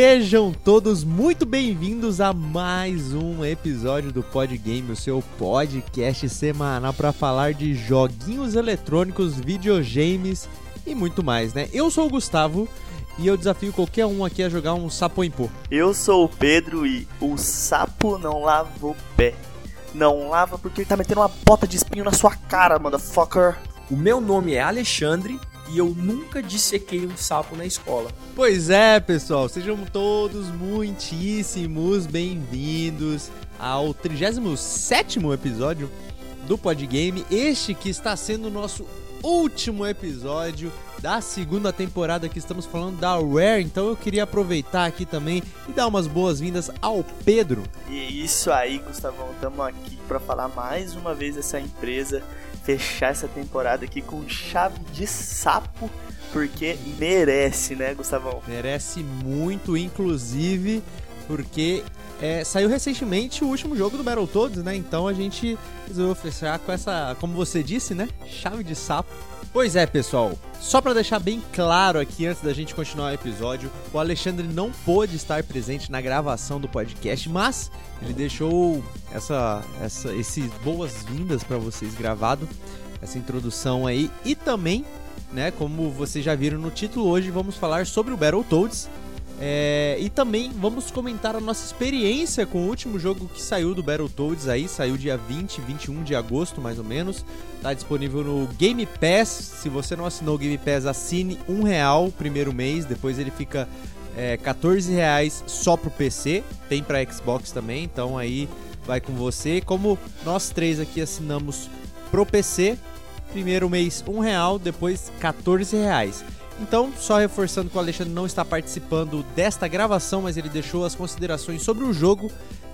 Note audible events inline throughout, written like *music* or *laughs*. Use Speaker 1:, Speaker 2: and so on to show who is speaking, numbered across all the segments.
Speaker 1: Sejam todos muito bem-vindos a mais um episódio do Pod Game, o seu podcast semanal para falar de joguinhos eletrônicos, videogames e muito mais, né? Eu sou o Gustavo e eu desafio qualquer um aqui a jogar um sapo em pô.
Speaker 2: Eu sou o Pedro e o sapo não lava o pé. Não lava porque ele tá metendo uma bota de espinho na sua cara, motherfucker.
Speaker 3: O meu nome é Alexandre e eu nunca dissequei um sapo na escola.
Speaker 1: Pois é, pessoal, sejam todos muitíssimos bem-vindos ao 37 episódio do Podgame, este que está sendo o nosso último episódio da segunda temporada que estamos falando da Rare. Então eu queria aproveitar aqui também e dar umas boas-vindas ao Pedro.
Speaker 2: E isso aí, Gustavão, estamos aqui para falar mais uma vez dessa empresa, fechar essa temporada aqui com chave de sapo, porque merece, né, Gustavão?
Speaker 1: Merece muito, inclusive, porque é, saiu recentemente o último jogo do Battletoads, né? Então a gente resolveu fechar com essa, como você disse, né? Chave de sapo. Pois é, pessoal. Só para deixar bem claro aqui antes da gente continuar o episódio, o Alexandre não pôde estar presente na gravação do podcast, mas ele deixou essa, essa, esses boas-vindas para vocês gravado, essa introdução aí e também, né? Como vocês já viram no título, hoje vamos falar sobre o Battletoads é, e também vamos comentar a nossa experiência com o último jogo que saiu do Battletoads aí, saiu dia 20, 21 de agosto mais ou menos. Tá disponível no Game Pass. Se você não assinou o Game Pass, assine um real primeiro mês, depois ele fica é, 14 reais só pro PC. Tem para Xbox também, então aí vai com você. Como nós três aqui assinamos pro PC, primeiro mês um real, depois 14 reais. Então, só reforçando que o Alexandre não está participando desta gravação, mas ele deixou as considerações sobre o jogo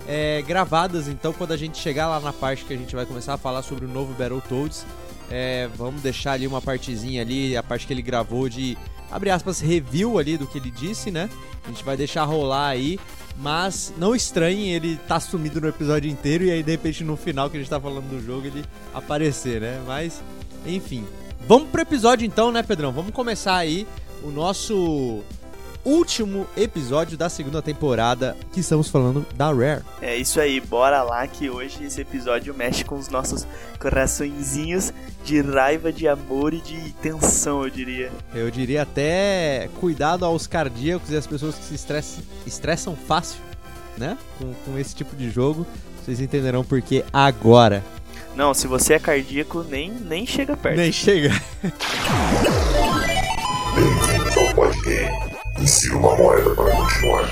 Speaker 1: é, gravadas. Então, quando a gente chegar lá na parte que a gente vai começar a falar sobre o novo Battletoads, é, vamos deixar ali uma partezinha ali, a parte que ele gravou de, abre aspas, review ali do que ele disse, né? A gente vai deixar rolar aí, mas não estranhe ele tá sumido no episódio inteiro e aí de repente no final que a gente tá falando do jogo ele aparecer, né? Mas, enfim, Vamos pro episódio então, né, Pedrão? Vamos começar aí o nosso último episódio da segunda temporada que estamos falando da Rare.
Speaker 2: É isso aí, bora lá que hoje esse episódio mexe com os nossos coraçõezinhos de raiva, de amor e de tensão, eu diria.
Speaker 1: Eu diria até cuidado aos cardíacos e às pessoas que se estressam, estressam fácil, né? Com, com esse tipo de jogo. Vocês entenderão por que agora.
Speaker 2: Não, se você é cardíaco, nem, nem chega perto.
Speaker 1: Nem chega.
Speaker 4: Bem-vindos ao Podgame. Insira uma moeda para continuar.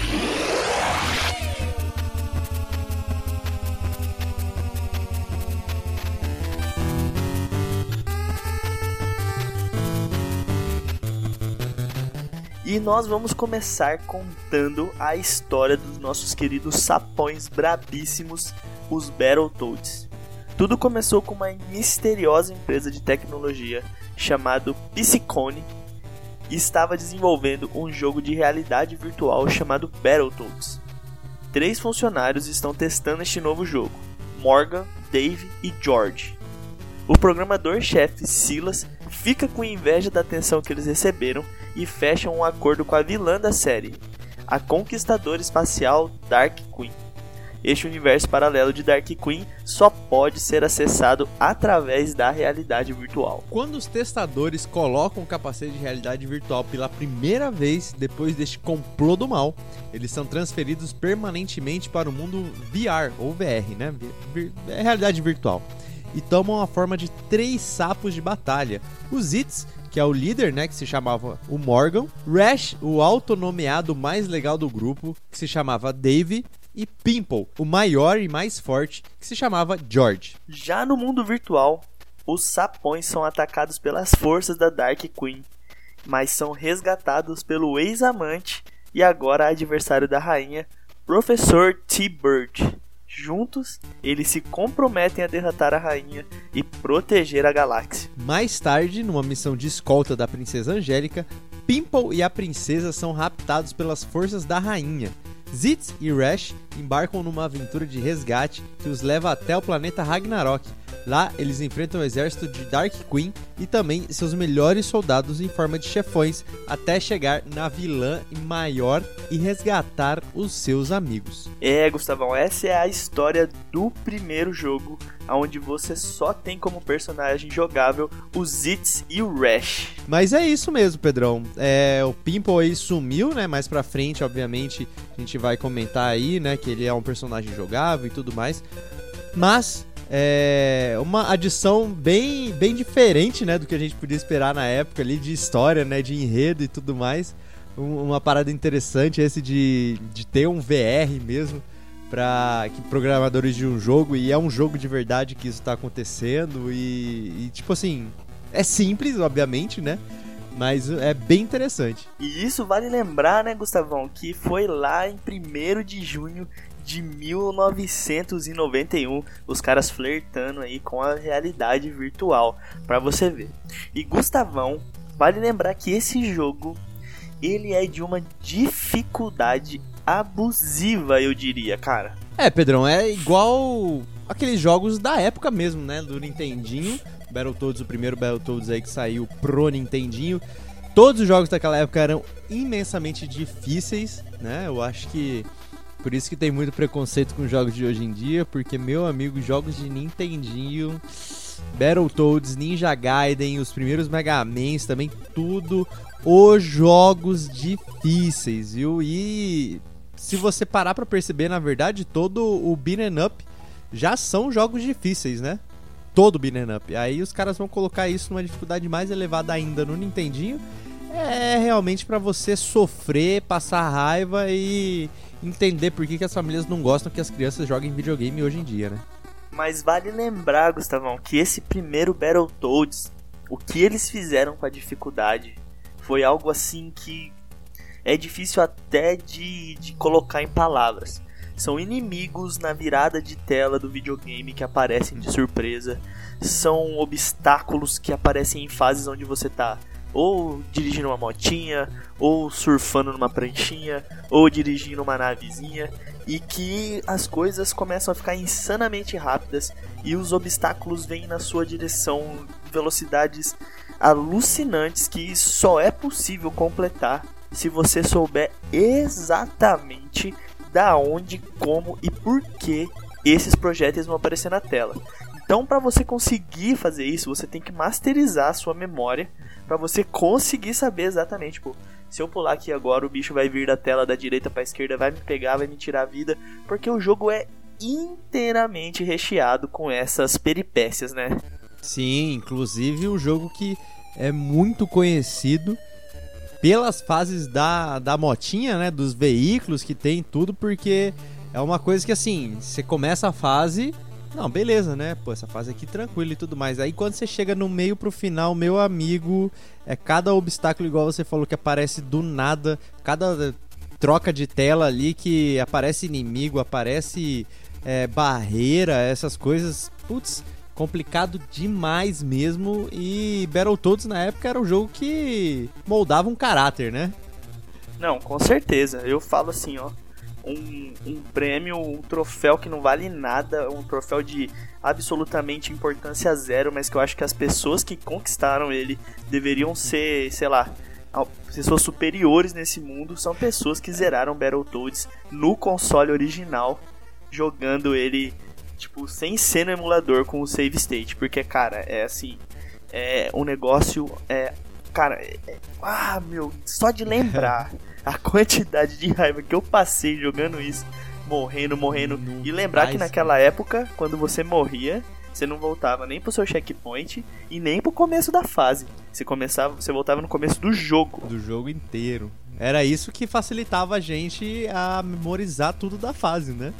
Speaker 2: E nós vamos começar contando a história dos nossos queridos sapões brabíssimos, os Battletoads. Tudo começou com uma misteriosa empresa de tecnologia chamada Piscicone e estava desenvolvendo um jogo de realidade virtual chamado Battletoads. Três funcionários estão testando este novo jogo: Morgan, Dave e George. O programador-chefe Silas fica com inveja da atenção que eles receberam e fecha um acordo com a vilã da série, a conquistadora espacial Dark Queen. Este universo paralelo de Dark Queen só pode ser acessado através da realidade virtual.
Speaker 1: Quando os testadores colocam o capacete de realidade virtual pela primeira vez depois deste complô do mal, eles são transferidos permanentemente para o mundo VR ou VR, né? É realidade virtual. E tomam a forma de três sapos de batalha: os Its, que é o líder, né, que se chamava o Morgan, Rash, o autonomeado mais legal do grupo, que se chamava Dave, e Pimple, o maior e mais forte, que se chamava George.
Speaker 2: Já no mundo virtual, os sapões são atacados pelas forças da Dark Queen, mas são resgatados pelo ex-amante e agora adversário da rainha, Professor T-Bird. Juntos, eles se comprometem a derrotar a rainha e proteger a galáxia.
Speaker 1: Mais tarde, numa missão de escolta da princesa Angélica, Pimple e a princesa são raptados pelas forças da rainha Zitz e Rash embarcam numa aventura de resgate que os leva até o planeta Ragnarok, Lá eles enfrentam o exército de Dark Queen e também seus melhores soldados em forma de chefões até chegar na vilã maior e resgatar os seus amigos.
Speaker 2: É, Gustavão, essa é a história do primeiro jogo, onde você só tem como personagem jogável o Zitz e o Rash.
Speaker 1: Mas é isso mesmo, Pedrão. É, o Pimple aí sumiu, né? Mais pra frente, obviamente, a gente vai comentar aí, né? Que ele é um personagem jogável e tudo mais. Mas é uma adição bem, bem diferente, né, do que a gente podia esperar na época ali de história, né, de enredo e tudo mais. Um, uma parada interessante esse de, de ter um VR mesmo para programadores de um jogo e é um jogo de verdade que isso tá acontecendo e, e tipo assim, é simples, obviamente, né? Mas é bem interessante.
Speaker 2: E isso vale lembrar, né, Gustavão, que foi lá em 1 de junho de 1991, os caras flertando aí com a realidade virtual, para você ver. E Gustavão, vale lembrar que esse jogo ele é de uma dificuldade abusiva, eu diria, cara.
Speaker 1: É, Pedrão, é igual aqueles jogos da época mesmo, né, do Nintendinho, Battletoads, o primeiro Battletoads aí que saiu pro Nintendinho. Todos os jogos daquela época eram imensamente difíceis, né? Eu acho que por isso que tem muito preconceito com jogos de hoje em dia, porque, meu amigo, jogos de Nintendinho, Battletoads, Ninja Gaiden, os primeiros Mega Mans, também tudo os jogos difíceis, viu? E se você parar para perceber, na verdade, todo o beat'em up já são jogos difíceis, né? Todo beat'em up. Aí os caras vão colocar isso numa dificuldade mais elevada ainda no Nintendinho. É realmente para você sofrer, passar raiva e entender por que, que as famílias não gostam que as crianças joguem videogame hoje em dia, né?
Speaker 2: Mas vale lembrar, Gustavão, que esse primeiro Battletoads, o que eles fizeram com a dificuldade, foi algo assim que é difícil até de, de colocar em palavras. São inimigos na virada de tela do videogame que aparecem de surpresa. São obstáculos que aparecem em fases onde você está ou dirigindo uma motinha, ou surfando numa pranchinha, ou dirigindo uma navezinha, e que as coisas começam a ficar insanamente rápidas e os obstáculos vêm na sua direção velocidades alucinantes que só é possível completar se você souber exatamente da onde, como e por que esses projéteis vão aparecer na tela. Então, para você conseguir fazer isso, você tem que masterizar a sua memória para você conseguir saber exatamente, tipo, se eu pular aqui agora, o bicho vai vir da tela da direita para esquerda, vai me pegar, vai me tirar a vida, porque o jogo é inteiramente recheado com essas peripécias, né?
Speaker 1: Sim, inclusive um jogo que é muito conhecido pelas fases da, da motinha, né, dos veículos que tem tudo, porque é uma coisa que assim, você começa a fase, não, beleza, né? Pô, essa fase aqui tranquila e tudo mais. Aí quando você chega no meio pro final, meu amigo, é cada obstáculo igual você falou que aparece do nada, cada troca de tela ali que aparece inimigo, aparece é, barreira, essas coisas. Putz, complicado demais mesmo. E Battletoads na época era um jogo que moldava um caráter, né?
Speaker 2: Não, com certeza. Eu falo assim, ó um, um prêmio, um troféu que não vale nada, um troféu de absolutamente importância zero, mas que eu acho que as pessoas que conquistaram ele deveriam ser, sei lá, pessoas superiores nesse mundo, são pessoas que zeraram Battletoads no console original, jogando ele, tipo, sem ser no emulador com o save state, porque, cara, é assim, é um negócio, é, cara, é, é, ah, meu, só de lembrar *laughs* a quantidade de raiva que eu passei jogando isso, morrendo, morrendo. Não e lembrar que naquela época, quando você morria, você não voltava nem pro seu checkpoint e nem pro começo da fase. Você começava, você voltava no começo do jogo.
Speaker 1: Do jogo inteiro. Era isso que facilitava a gente a memorizar tudo da fase, né?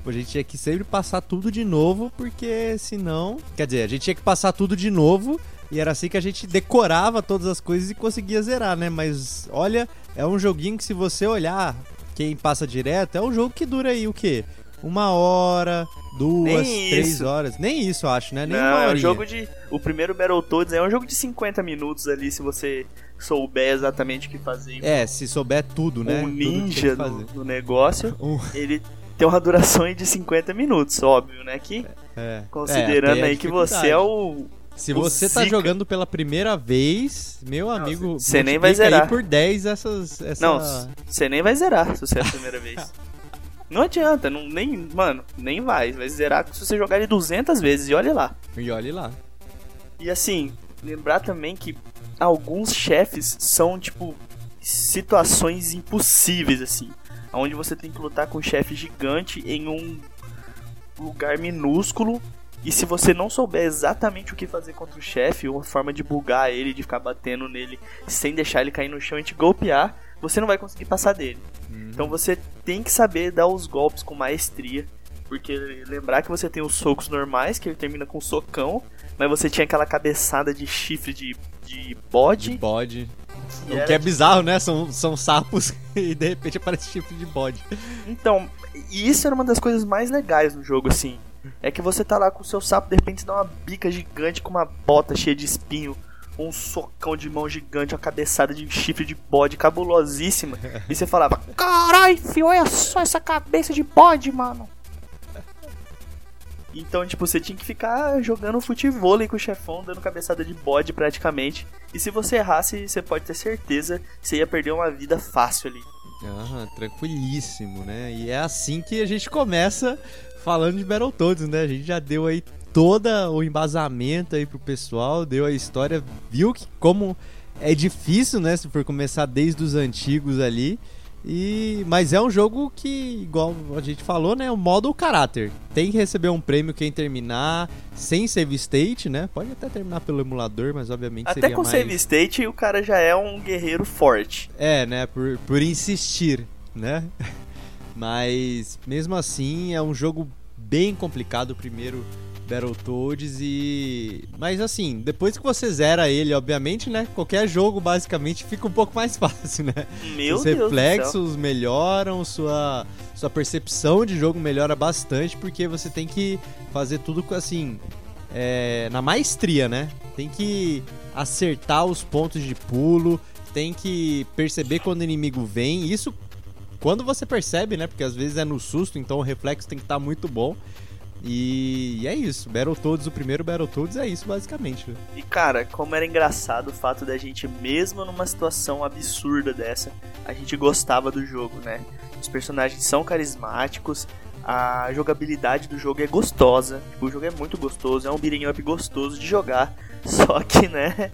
Speaker 1: Tipo, a gente tinha que sempre passar tudo de novo, porque senão. Quer dizer, a gente tinha que passar tudo de novo e era assim que a gente decorava todas as coisas e conseguia zerar, né? Mas olha, é um joguinho que se você olhar quem passa direto, é um jogo que dura aí o quê? Uma hora, duas, Nem três isso. horas. Nem isso, eu acho, né? Nem
Speaker 2: Não, é um jogo de. O primeiro Battletoads é um jogo de 50 minutos ali, se você souber exatamente o que fazer.
Speaker 1: É, se souber tudo, né?
Speaker 2: Um ninja no, no, negócio, *laughs* um... ele tem uma duração aí de 50 minutos, óbvio, né? Que
Speaker 1: É.
Speaker 2: considerando
Speaker 1: É, tem a
Speaker 2: aí que você é o.
Speaker 1: Se
Speaker 2: o
Speaker 1: você tá
Speaker 2: Zika.
Speaker 1: jogando pela primeira vez, meu amigo,
Speaker 2: você nem vai zerar.
Speaker 1: por 10 essas. Essa...
Speaker 2: Não, você nem vai zerar se você é a primeira *laughs* vez. Não adianta, não, nem, mano, nem vai. Vai zerar se você jogar ele 200 vezes e olha lá.
Speaker 1: E olhe lá.
Speaker 2: E assim, lembrar também que alguns chefes são, tipo, situações impossíveis, assim. Onde você tem que lutar com um chefe gigante em um lugar minúsculo. E se você não souber exatamente o que fazer contra o chefe, uma forma de bugar ele, de ficar batendo nele sem deixar ele cair no chão e te golpear, você não vai conseguir passar dele. Então você tem que saber dar os golpes com maestria. Porque lembrar que você tem os socos normais, que ele termina com um socão, mas você tinha aquela cabeçada de chifre de, de bode.
Speaker 1: De bode.
Speaker 2: Que
Speaker 1: O que é bizarro, né? São, são sapos *laughs* e de repente aparece chifre de bode.
Speaker 2: Então, e isso era uma das coisas mais legais no jogo, assim. É que você tá lá com o seu sapo, de repente dá uma bica gigante com uma bota cheia de espinho, um socão de mão gigante, uma cabeçada de chifre de bode cabulosíssima. *laughs* E você falava, carai, fio, olha só essa cabeça de bode, mano. Então, tipo, você tinha que ficar jogando futebol com o chefão, dando cabeçada de bode praticamente. E se você errasse, você pode ter certeza que você ia perder uma vida fácil ali.
Speaker 1: Ah, tranquilíssimo, né? E é assim que a gente começa falando de Battletoads, né? A gente já deu aí todo o embasamento aí pro pessoal, deu a história, viu que como é difícil, né? Se for começar desde os antigos ali. E mas é um jogo que, igual a gente falou, né? O modo caráter. Tem que receber um prêmio quem terminar sem save state, né? Pode até terminar pelo emulador, mas obviamente
Speaker 2: Até
Speaker 1: seria
Speaker 2: com
Speaker 1: mais...
Speaker 2: save state, o cara já é um guerreiro forte.
Speaker 1: É, né? Por, por insistir, né? *laughs* Mas mesmo assim é um jogo bem complicado o primeiro Battletoads e. Mas assim, depois que você zera ele, obviamente, né? Qualquer jogo basicamente fica um pouco mais *laughs* fácil, né?
Speaker 2: Meu
Speaker 1: Os reflexos melhoram, sua, sua percepção de jogo melhora bastante, porque você tem que fazer tudo com assim. é, na maestria, né? Tem que acertar os pontos de pulo, tem que perceber quando o inimigo vem. Isso quando você percebe, né? Porque às vezes é no susto, então o reflexo tem que estar muito bom. E, e é isso. Battletoads, o primeiro Battletoads é isso basicamente.
Speaker 2: E cara, como era engraçado o fato da gente, mesmo numa situação absurda dessa, a gente gostava do jogo, né? Os personagens são carismáticos, a jogabilidade do jogo é gostosa, tipo, o jogo é muito gostoso, é um beat'em up gostoso de jogar, *laughs* só que, né,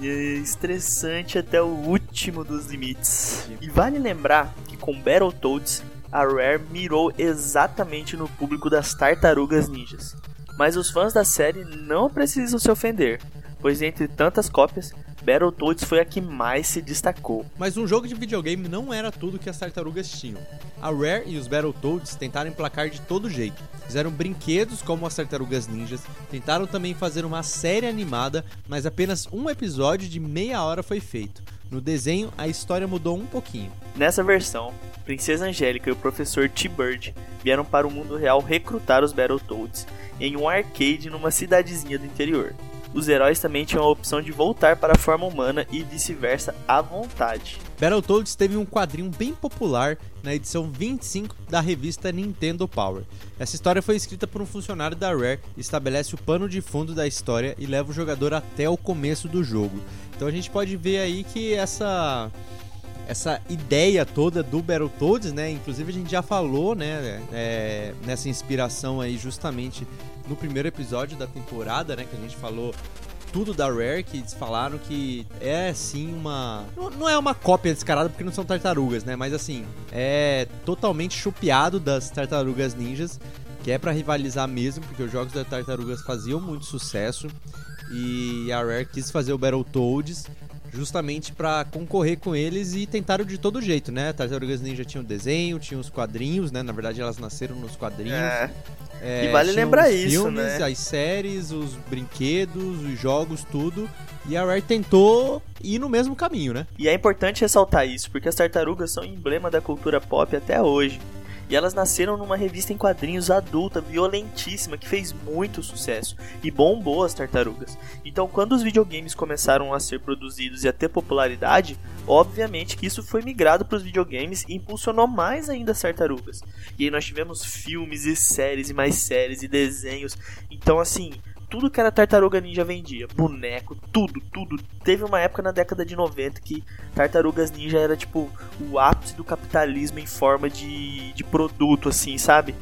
Speaker 2: é estressante até o último dos limites. E vale lembrar que com Battletoads, a Rare mirou exatamente no público das tartarugas ninjas. Mas os fãs da série não precisam se ofender, pois entre tantas cópias, Battletoads foi a que mais se destacou.
Speaker 1: Mas um jogo de videogame não era tudo que as tartarugas tinham. A Rare e os Battletoads tentaram emplacar de todo jeito. Fizeram brinquedos como as tartarugas ninjas, tentaram também fazer uma série animada, mas apenas um episódio de meia hora foi feito. No desenho, a história mudou um pouquinho.
Speaker 2: Nessa versão, Princesa Angélica e o professor T-Bird vieram para o mundo real recrutar os Battletoads em um arcade numa cidadezinha do interior. Os heróis também tinham a opção de voltar para a forma humana e vice-versa à vontade.
Speaker 1: Battletoads teve um quadrinho bem popular na edição 25 da revista Nintendo Power. Essa história foi escrita por um funcionário da Rare, estabelece o pano de fundo da história e leva o jogador até o começo do jogo. Então a gente pode ver aí que essa essa ideia toda do Battletoads, né? Inclusive a gente já falou, né? é, nessa inspiração aí justamente no primeiro episódio da temporada, né? Que a gente falou tudo da Rare, que eles falaram que é sim uma. Não, é uma cópia descarada porque não são tartarugas, né? Mas assim, é totalmente chupeado das tartarugas ninjas, que é pra rivalizar mesmo, porque os jogos das tartarugas faziam muito sucesso. E a Rare quis fazer o Battletoads justamente pra concorrer com eles e tentaram de todo jeito, né? Tartarugas Ninja tinham desenho, tinham os quadrinhos, né? Na verdade elas nasceram nos quadrinhos.
Speaker 2: É,
Speaker 1: É,
Speaker 2: E vale
Speaker 1: tinha
Speaker 2: lembrar
Speaker 1: os
Speaker 2: isso,
Speaker 1: filmes,
Speaker 2: né?
Speaker 1: As séries, os brinquedos, os jogos, tudo. E a Rare tentou ir no mesmo caminho, né?
Speaker 2: E é importante ressaltar isso, porque as tartarugas são emblema da cultura pop até hoje. E elas nasceram numa revista em quadrinhos adulta, violentíssima, que fez muito sucesso e bombou as tartarugas. Então, quando os videogames começaram a ser produzidos e a ter popularidade, obviamente que isso foi migrado para os videogames e impulsionou mais ainda as tartarugas. E aí nós tivemos filmes e séries e mais séries e desenhos. Então, assim, tudo que era Tartaruga Ninja vendia. Boneco, tudo, tudo. Teve uma época na década de 90 que Tartarugas Ninja era tipo o ápice do capitalismo em forma de, de produto, assim, sabe?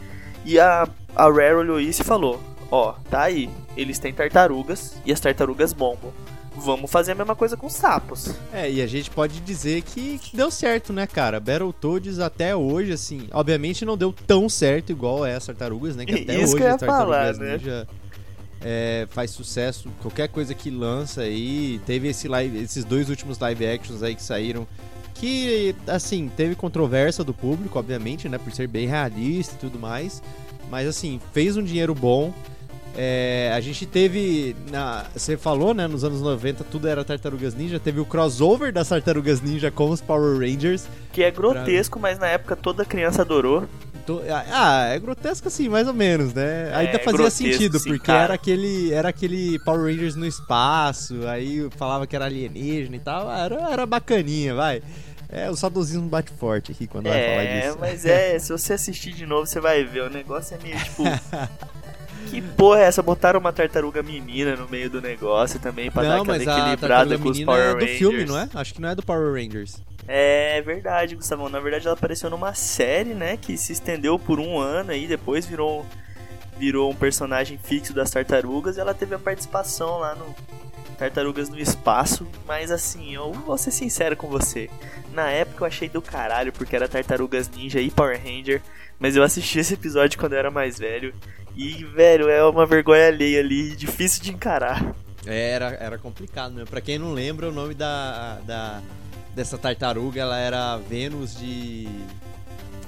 Speaker 2: E a, a Rare olhou isso e falou: Ó, tá aí, eles têm tartarugas e as tartarugas bombam. Vamos fazer a mesma coisa com sapos.
Speaker 1: É, e a gente pode dizer que, que deu certo, né, cara? Battletoads até hoje, assim, obviamente não deu tão certo igual é as tartarugas, né? Que *laughs* até
Speaker 2: Isso
Speaker 1: hoje
Speaker 2: que eu ia
Speaker 1: as tartarugas
Speaker 2: falar, né?
Speaker 1: ninja é, faz sucesso. Qualquer coisa que lança aí. Teve esse live, esses dois últimos live actions aí que saíram. Que, assim, teve controvérsia do público, obviamente, né? Por ser bem realista e tudo mais. Mas, assim, fez um dinheiro bom. É, a gente teve. Na, você falou, né? Nos anos 90 tudo era Tartarugas Ninja. Teve o crossover das Tartarugas Ninja com os Power Rangers.
Speaker 2: Que é grotesco, mas na época toda criança adorou.
Speaker 1: To- Ah, é grotesco assim, mais ou menos, né?
Speaker 2: É,
Speaker 1: Ainda fazia
Speaker 2: grotesco,
Speaker 1: sentido,
Speaker 2: sim,
Speaker 1: porque
Speaker 2: cara.
Speaker 1: era aquele, era aquele Power Rangers no espaço, aí falava que era alienígena e tal, era, era bacaninha, vai. É, o saudosismo bate forte aqui quando vai falar
Speaker 2: É,
Speaker 1: disso.
Speaker 2: mas é, se você assistir de novo, você vai ver. O negócio é meio tipo. *laughs* que porra é essa? Botaram uma tartaruga menina no meio do negócio também pra dar
Speaker 1: Não,
Speaker 2: aquela
Speaker 1: mas a
Speaker 2: equilibrada
Speaker 1: tartaruga
Speaker 2: com os
Speaker 1: menina
Speaker 2: Power
Speaker 1: é do
Speaker 2: Rangers.
Speaker 1: filme, não é? Acho que não é do Power Rangers.
Speaker 2: É verdade, Gustavão. Na verdade, ela apareceu numa série, né? Que se estendeu por um ano aí, depois virou, virou um personagem fixo das tartarugas e ela teve a participação lá no Tartarugas no Espaço. Mas assim, eu vou ser sincero com você. Na época eu achei do caralho, porque era Tartarugas Ninja e Power Ranger. Mas eu assisti esse episódio quando eu era mais velho. E, velho, é uma vergonha alheia ali, difícil de encarar.
Speaker 1: É, Era, era complicado mesmo. Pra quem não lembra, o nome da, da dessa tartaruga, ela era Vênus de...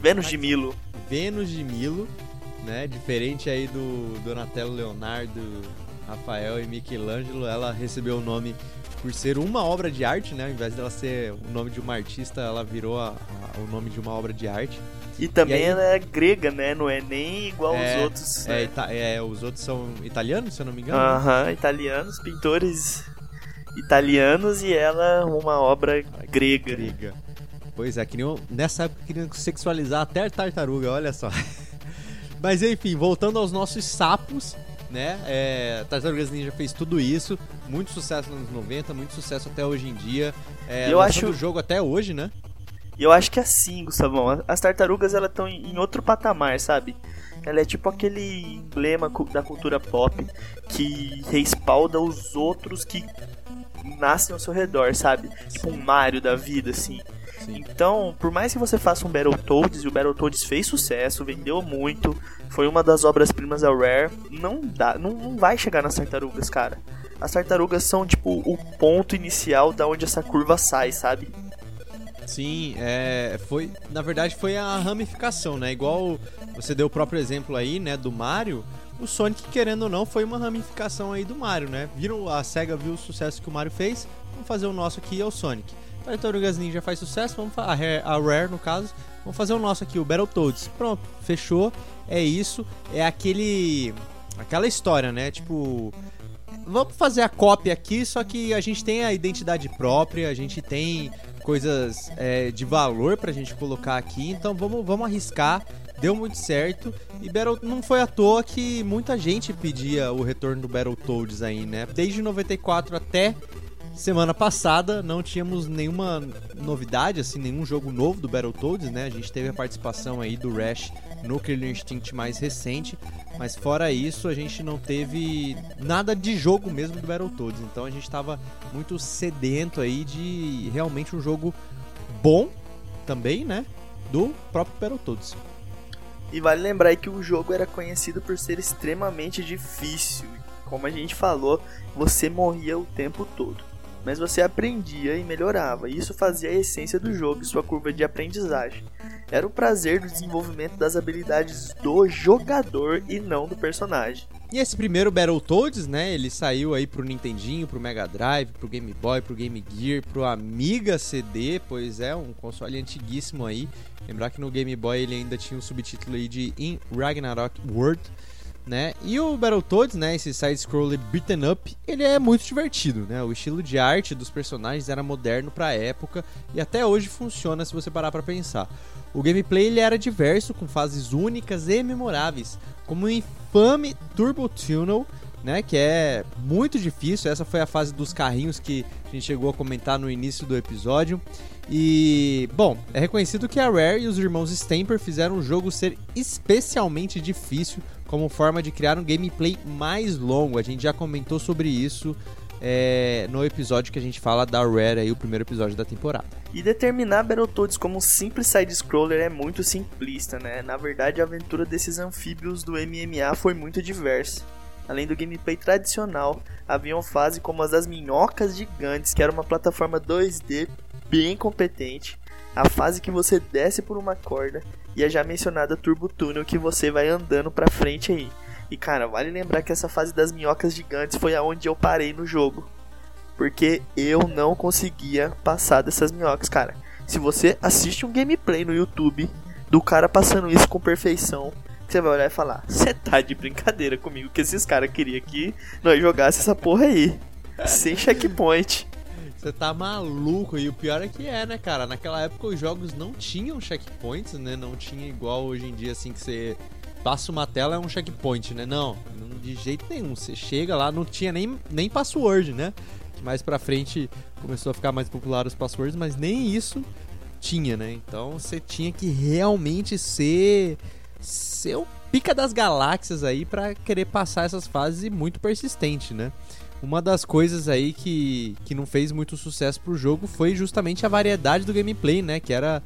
Speaker 2: Vênus de Milo.
Speaker 1: Vênus de Milo, né? Diferente aí do Donatello, Leonardo, Rafael e Michelangelo, ela recebeu o nome por ser uma obra de arte, né? Ao invés dela ser o nome de uma artista, ela virou a- a- o nome de uma obra de arte.
Speaker 2: E também
Speaker 1: E aí-
Speaker 2: ela é grega, né? Não é nem igual
Speaker 1: É,
Speaker 2: aos outros.
Speaker 1: É,
Speaker 2: né?
Speaker 1: é, os outros são italianos, se eu não me engano.
Speaker 2: Aham, italianos, pintores italianos e ela uma obra grega.
Speaker 1: Grega. Pois é, queriam, nessa época queriam sexualizar até a tartaruga, olha só. *laughs* Mas enfim, voltando aos nossos sapos, né? É, Tartarugas Ninja fez tudo isso, muito sucesso nos anos 90, muito sucesso até hoje em dia. É,
Speaker 2: Eu acho-
Speaker 1: o jogo até hoje, né?
Speaker 2: E eu acho que é assim, Gustavão, as tartarugas elas estão em outro patamar, sabe? Ela é tipo aquele emblema da cultura pop que respalda os outros que nascem ao seu redor, sabe? Tipo um Mario da vida, assim.
Speaker 1: Sim.
Speaker 2: Então, por mais que você faça um Battletoads, e o Battletoads fez sucesso, vendeu muito, foi uma das obras-primas da Rare, não dá, não, não vai chegar nas tartarugas, cara. As tartarugas são tipo o ponto inicial da onde essa curva sai, sabe?
Speaker 1: Sim, é, foi, na verdade foi a ramificação, né? Igual você deu o próprio exemplo aí, né, do Mario, o Sonic, querendo ou não, foi uma ramificação aí do Mario, né? Viram, a SEGA viu o sucesso que o Mario fez, vamos fazer o nosso aqui, é o Sonic. Tartarugas Ninja faz sucesso, vamos a Rare, a Rare, no caso, vamos fazer o nosso aqui, o Battletoads. Pronto, fechou, é isso, é aquele, aquela história, né? Tipo, vamos fazer a cópia aqui, só que a gente tem a identidade própria, a gente tem coisas é, de valor pra gente colocar aqui, então vamos, vamos arriscar. Deu muito certo e Battle não foi à toa que muita gente pedia o retorno do Battletoads aí, né? Desde 94 até semana passada não tínhamos nenhuma novidade, assim, nenhum jogo novo do Battletoads, né? A gente teve a participação aí do Rash no Killer Instinct mais recente, mas fora isso a gente não teve nada de jogo mesmo do Battletoads. Então a gente tava muito sedento aí de realmente um jogo bom também, né? Do próprio Battletoads.
Speaker 2: E vale lembrar que o jogo era conhecido por ser extremamente difícil. Como a gente falou, você morria o tempo todo. Mas você aprendia e melhorava. Isso fazia a essência do jogo e sua curva de aprendizagem. Era o prazer do desenvolvimento das habilidades do jogador e não do personagem.
Speaker 1: E esse primeiro Battletoads, né, ele saiu aí pro Nintendinho, pro Mega Drive, pro Game Boy, pro Game Gear, pro Amiga CD, pois é, um console antiguíssimo aí. Lembrar que no Game Boy ele ainda tinha o um subtítulo aí de In Ragnarok World, né? E o Battletoads, né, esse side-scroller beaten up, ele é muito divertido, né? O estilo de arte dos personagens era moderno para a época e até hoje funciona se você parar para pensar. O gameplay ele era diverso, com fases únicas e memoráveis, como o infame Turbo Tunnel, né, que é muito difícil. Essa foi a fase dos carrinhos que a gente chegou a comentar no início do episódio. E, bom, é reconhecido que a Rare e os irmãos Stamper fizeram o jogo ser especialmente difícil como forma de criar um gameplay mais longo. A gente já comentou sobre isso é, no episódio que a gente fala da Rare, aí, o primeiro episódio da temporada.
Speaker 2: E determinar Battletoads como um simples side-scroller é muito simplista, né? Na verdade, a aventura desses anfíbios do MMA foi muito diversa. Além do gameplay tradicional, haviam fases como as das minhocas gigantes, que era uma plataforma 2D bem competente, a fase que você desce por uma corda e a já mencionada Turbo Tunnel que você vai andando pra frente aí. E cara, vale lembrar que essa fase das minhocas gigantes foi aonde eu parei no jogo. Porque eu não conseguia passar dessas minhocas, cara. Se você assiste um gameplay no YouTube do cara passando isso com perfeição, você vai olhar e falar: Você tá de brincadeira comigo que esses caras queriam que nós jogasse essa porra aí. sem checkpoint.
Speaker 1: Você tá maluco. E o pior é que é, né, cara? Naquela época os jogos não tinham checkpoints, né? Não tinha igual hoje em dia, assim, que você passa uma tela é um checkpoint, né? Não, de jeito nenhum. Você chega lá, não tinha nem, nem password, né? Mais pra frente começou a ficar mais popular os passwords, mas nem isso tinha, né? Então você tinha que realmente ser, ser o pica das galáxias aí para querer passar essas fases e muito persistente, né? Uma das coisas aí que, que não fez muito sucesso pro jogo foi justamente a variedade do gameplay, né? Que era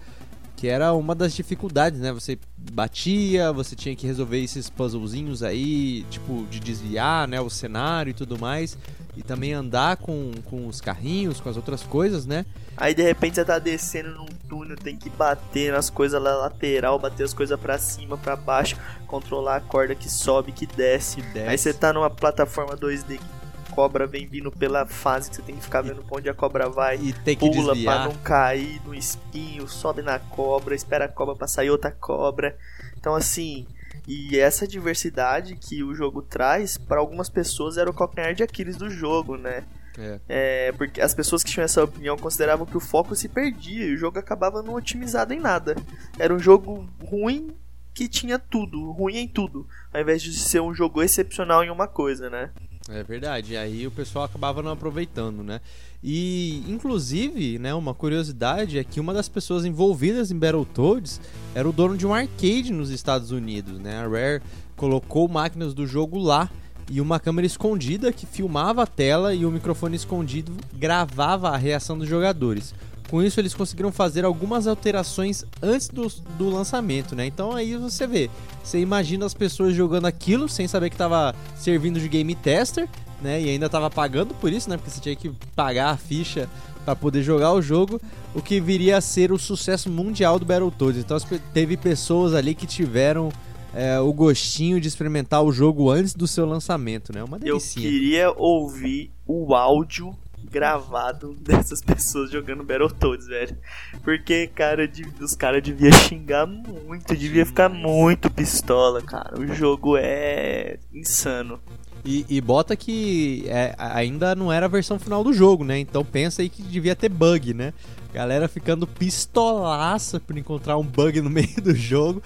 Speaker 1: que era uma das dificuldades, né? Você batia, você tinha que resolver esses puzzlezinhos aí, tipo, de desviar, né, o cenário e tudo mais, e também andar com, com os carrinhos, com as outras coisas, né?
Speaker 2: Aí de repente você tá descendo num túnel, tem que bater nas coisas lá lateral, bater as coisas para cima, para baixo, controlar a corda que sobe, que desce. desce. Aí você tá numa plataforma 2D que cobra vem vindo pela fase que você tem que ficar vendo pra onde a cobra vai.
Speaker 1: E tem que
Speaker 2: pula
Speaker 1: desviar.
Speaker 2: pra não cair no espinho, sobe na cobra, espera a cobra pra sair outra cobra. Então assim, e essa diversidade que o jogo traz, para algumas pessoas era o calcanhar de Aquiles do jogo, né? É. é. porque as pessoas que tinham essa opinião consideravam que o foco se perdia e o jogo acabava não otimizado em nada. Era um jogo ruim que tinha tudo, ruim em tudo, ao invés de ser um jogo excepcional em uma coisa, né?
Speaker 1: É verdade, aí o pessoal acabava não aproveitando, né? E, inclusive, né, uma curiosidade é que uma das pessoas envolvidas em Battletoads era o dono de um arcade nos Estados Unidos, né? A Rare colocou máquinas do jogo lá e uma câmera escondida que filmava a tela e o microfone escondido gravava a reação dos jogadores. Com isso, eles conseguiram fazer algumas alterações antes do, do lançamento, né? Então aí você vê, você imagina as pessoas jogando aquilo sem saber que estava servindo de game tester, né? E ainda estava pagando por isso, né? Porque você tinha que pagar a ficha para poder jogar o jogo, o que viria a ser o sucesso mundial do Battletoads. Então teve pessoas ali que tiveram é, o gostinho de experimentar o jogo antes do seu lançamento, né? Uma delícia.
Speaker 2: Eu queria ouvir o áudio gravado *laughs* dessas pessoas jogando Battletoads, velho. Porque, cara, os caras deviam xingar muito, devia ficar muito pistola, cara. O jogo é insano.
Speaker 1: E, e bota que é, ainda não era a versão final do jogo, né? Então pensa aí que devia ter bug, né? Galera ficando pistolaça por encontrar um bug no *laughs* meio do jogo.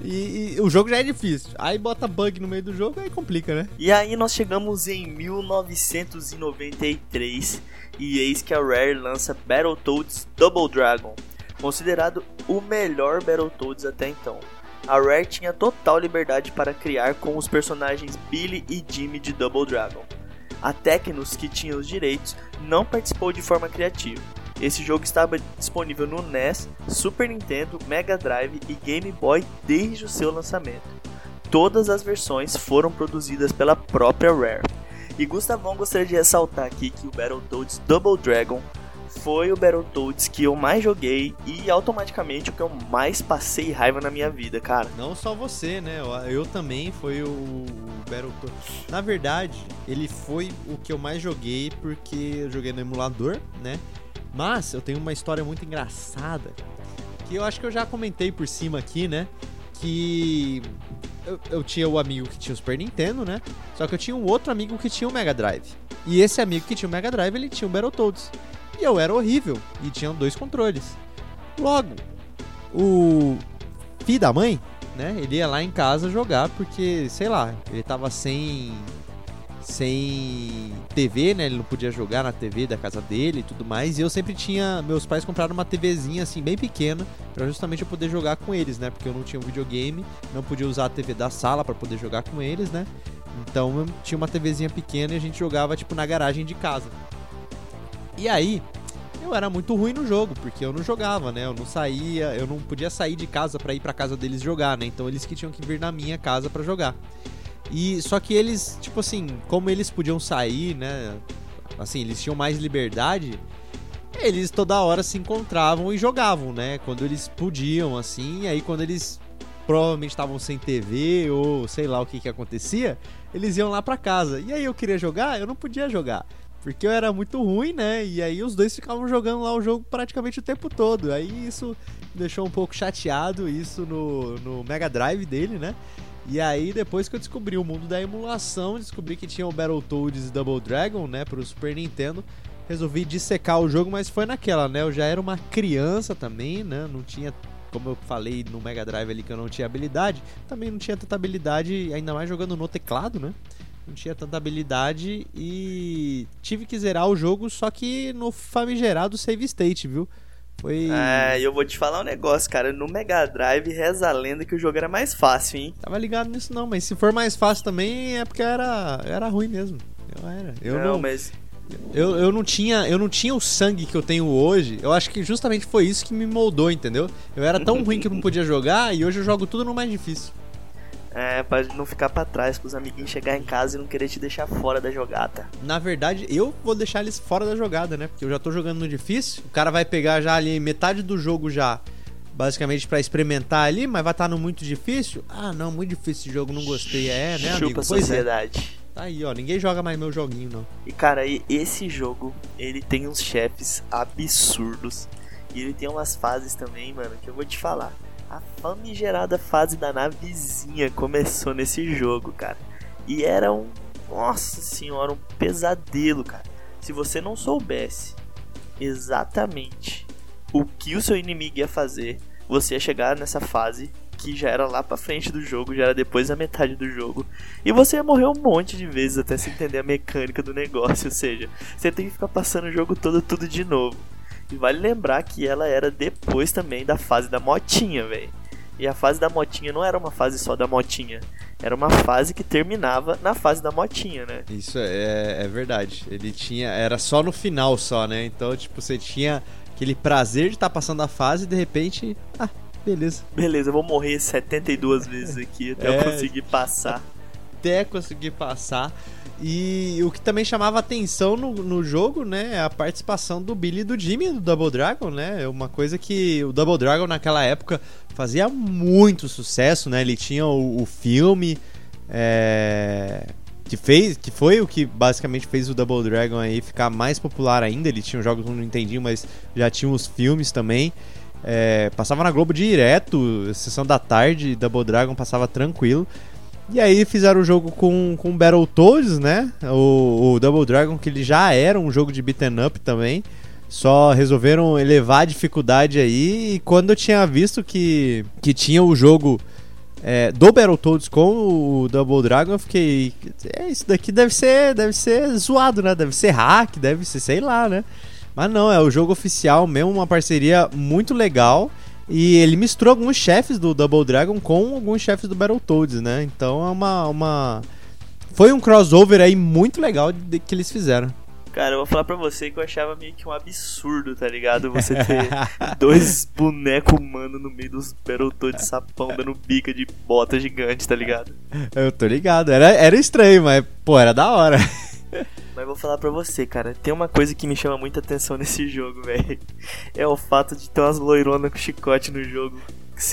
Speaker 1: E, e, o jogo já é difícil. Aí bota bug no meio do jogo, aí complica, né?
Speaker 2: E aí nós chegamos em 1993 e eis que a Rare lança Battletoads Double Dragon, considerado o melhor Battletoads até então. A Rare tinha total liberdade para criar com os personagens Billy e Jimmy de Double Dragon. A Tecnos, que tinha os direitos, não participou de forma criativa esse jogo estava disponível no NES, Super Nintendo, Mega Drive e Game Boy desde o seu lançamento. Todas as versões foram produzidas pela própria Rare. E Gustavão gostaria de ressaltar aqui que o Battletoads Double Dragon foi o Battletoads que eu mais joguei e automaticamente o que eu mais passei raiva na minha vida, cara.
Speaker 1: Não só você, né? Eu, também foi o Battletoads. Na verdade, ele foi o que eu mais joguei porque eu joguei no emulador, né? Mas eu tenho uma história muito engraçada que eu acho que eu já comentei por cima aqui, né? Que eu, eu, tinha o amigo que tinha o Super Nintendo, né? Só que eu tinha um outro amigo que tinha o Mega Drive. E esse amigo que tinha o Mega Drive, ele tinha o Battletoads. E eu era horrível e tinham dois controles. Logo, o filho da mãe, né? Ele ia lá em casa jogar porque, sei lá, ele tava sem sem TV, né? Ele não podia jogar na TV da casa dele e tudo mais. E eu sempre tinha. Meus pais compraram uma TVzinha assim, bem pequena, para justamente eu poder jogar com eles, né? Porque eu não tinha um videogame, não podia usar a TV da sala para poder jogar com eles, né? Então eu tinha uma TVzinha pequena e a gente jogava tipo na garagem de casa. E aí, eu era muito ruim no jogo, porque eu não jogava, né? Eu não saía, eu não podia sair de casa para ir para casa deles jogar, né? Então eles que tinham que vir na minha casa para jogar. E só que eles, tipo assim, como eles podiam sair, né? Assim, eles tinham mais liberdade. Eles toda hora se encontravam e jogavam, né? Quando eles podiam, assim. Aí quando eles provavelmente estavam sem TV ou sei lá o que que acontecia, eles iam lá para casa. E aí eu queria jogar, eu não podia jogar. Porque eu era muito ruim, né? E aí os dois ficavam jogando lá o jogo praticamente o tempo todo. Aí isso deixou um pouco chateado, isso no, no Mega Drive dele, né? E aí, depois que eu descobri o mundo da emulação, descobri que tinha o Battletoads e Double Dragon, né, pro Super Nintendo, resolvi dissecar o jogo, mas foi naquela, né? Eu já era uma criança também, né? Não tinha, como eu falei no Mega Drive ali que eu não tinha habilidade, também não tinha tanta habilidade, ainda mais jogando no teclado, né? Não tinha tanta habilidade e tive que zerar o jogo, só que no famigerado save state, viu? Foi.
Speaker 2: É, eu vou te falar um negócio, cara. No Mega Drive reza a lenda que o jogo era mais fácil, hein?
Speaker 1: Tava ligado nisso não, mas se for mais fácil também é porque era, era ruim mesmo. Eu era. Eu não,
Speaker 2: não mas.
Speaker 1: Eu, eu, não tinha, eu não tinha o sangue que eu tenho hoje. Eu acho que justamente foi isso que me moldou, entendeu? Eu era tão *laughs* ruim que eu não podia jogar e hoje eu jogo tudo no mais difícil.
Speaker 2: É, pra não ficar pra trás, pros amiguinhos chegar em casa e não querer te deixar fora da jogada.
Speaker 1: Na verdade, eu vou deixar eles fora da jogada, né? Porque eu já tô jogando no difícil. O cara vai pegar já ali metade do jogo já, basicamente para experimentar ali, mas vai estar tá no muito difícil. Ah, não, muito difícil esse jogo, não gostei. É, né, amigo?
Speaker 2: Chupa a sociedade.
Speaker 1: É. Tá aí, ó. Ninguém joga mais meu joguinho, não.
Speaker 2: E cara, esse jogo, ele tem uns chefes absurdos. E ele tem umas fases também, mano, que eu vou te falar a famigerada fase da navezinha começou nesse jogo, cara. E era um. Nossa senhora, um pesadelo, cara. Se você não soubesse exatamente o que o seu inimigo ia fazer, você ia chegar nessa fase que já era lá pra frente do jogo, já era depois da metade do jogo. E você ia morrer um monte de vezes até se entender a mecânica do negócio. Ou seja, você tem que ficar passando o jogo todo tudo de novo. E vale lembrar que ela era depois também da fase da motinha, velho. E a fase da motinha não era uma fase só da motinha. Era uma fase que terminava na fase da motinha, né?
Speaker 1: Isso é, é verdade. Ele tinha. Era só no final só, né? Então, tipo, você tinha aquele prazer de estar tá passando a fase e de repente. Ah, beleza.
Speaker 2: Beleza, eu vou morrer 72 vezes aqui até é, eu conseguir passar.
Speaker 1: Até conseguir passar. E o que também chamava atenção no, no jogo, né, é a participação do Billy e do Jimmy do Double Dragon, né? É uma coisa que o Double Dragon naquela época fazia muito sucesso, né? Ele tinha o, o filme é, que fez, que foi o que basicamente fez o Double Dragon aí ficar mais popular ainda. Ele tinha jogos no Nintendinho, mas já tinha os filmes também. É, passava na Globo direto, sessão da tarde, Double Dragon passava tranquilo. E aí fizeram o jogo com, com Battletoads, né? O, o Double Dragon, que ele já era um jogo de beaten up também. Só resolveram elevar a dificuldade aí. E quando eu tinha visto que, que tinha o jogo é, do Battletoads com o Double Dragon, eu fiquei. É, isso daqui deve ser, deve ser zoado, né? Deve ser hack, deve ser, sei lá, né? Mas não, é o jogo oficial mesmo, uma parceria muito legal. E ele misturou alguns chefes do Double Dragon com alguns chefes do Battletoads, né? Então é uma, uma. Foi um crossover aí muito legal de, que eles fizeram.
Speaker 2: Cara, eu vou falar pra você que eu achava meio que um absurdo, tá ligado? Você ter *laughs* dois bonecos humanos no meio dos Battletoads sapão dando bica de bota gigante, tá ligado?
Speaker 1: Eu tô ligado. Era, era estranho, mas, pô, era da hora. *laughs*
Speaker 2: vou falar pra você, cara. Tem uma coisa que me chama muita atenção *laughs* nesse jogo, velho. É o fato de ter umas loironas com chicote no jogo.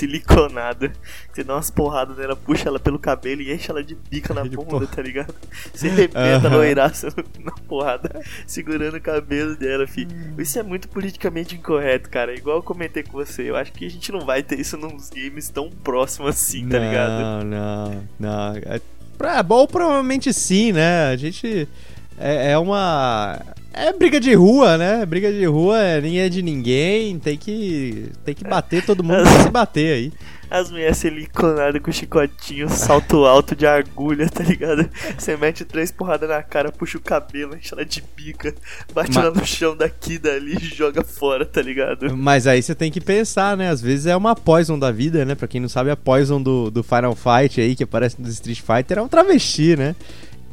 Speaker 2: Siliconada. Você dá umas porradas nela, puxa ela pelo cabelo e enche ela de bica na *laughs*
Speaker 1: De
Speaker 2: bunda,
Speaker 1: porra.
Speaker 2: tá ligado? Você arrebenta a
Speaker 1: Aham.
Speaker 2: loiraça *laughs* na porrada, segurando o cabelo dela, fi. Isso é muito politicamente incorreto, cara. Igual eu comentei com você. Eu acho que a gente não vai ter isso nos games tão próximos assim, tá ligado?
Speaker 1: Não, não, não. É, pra- bom, provavelmente sim, né? A gente. É, é uma. É briga de rua, né? Briga de rua é, é de ninguém. Tem que. Tem que bater todo mundo pra se bater aí.
Speaker 2: As mulheres siliconadas com chicotinho, salto alto de agulha, tá ligado? Você mete três porradas na cara, puxa o cabelo, enche ela de pica, bate
Speaker 1: Ma-
Speaker 2: ela no chão daqui dali e joga fora, tá ligado?
Speaker 1: Mas aí você tem que pensar, né? Às vezes é uma Poison da vida, né? Pra quem não sabe, a Poison do, do Final Fight aí, que aparece no Street Fighter, é um travesti, né?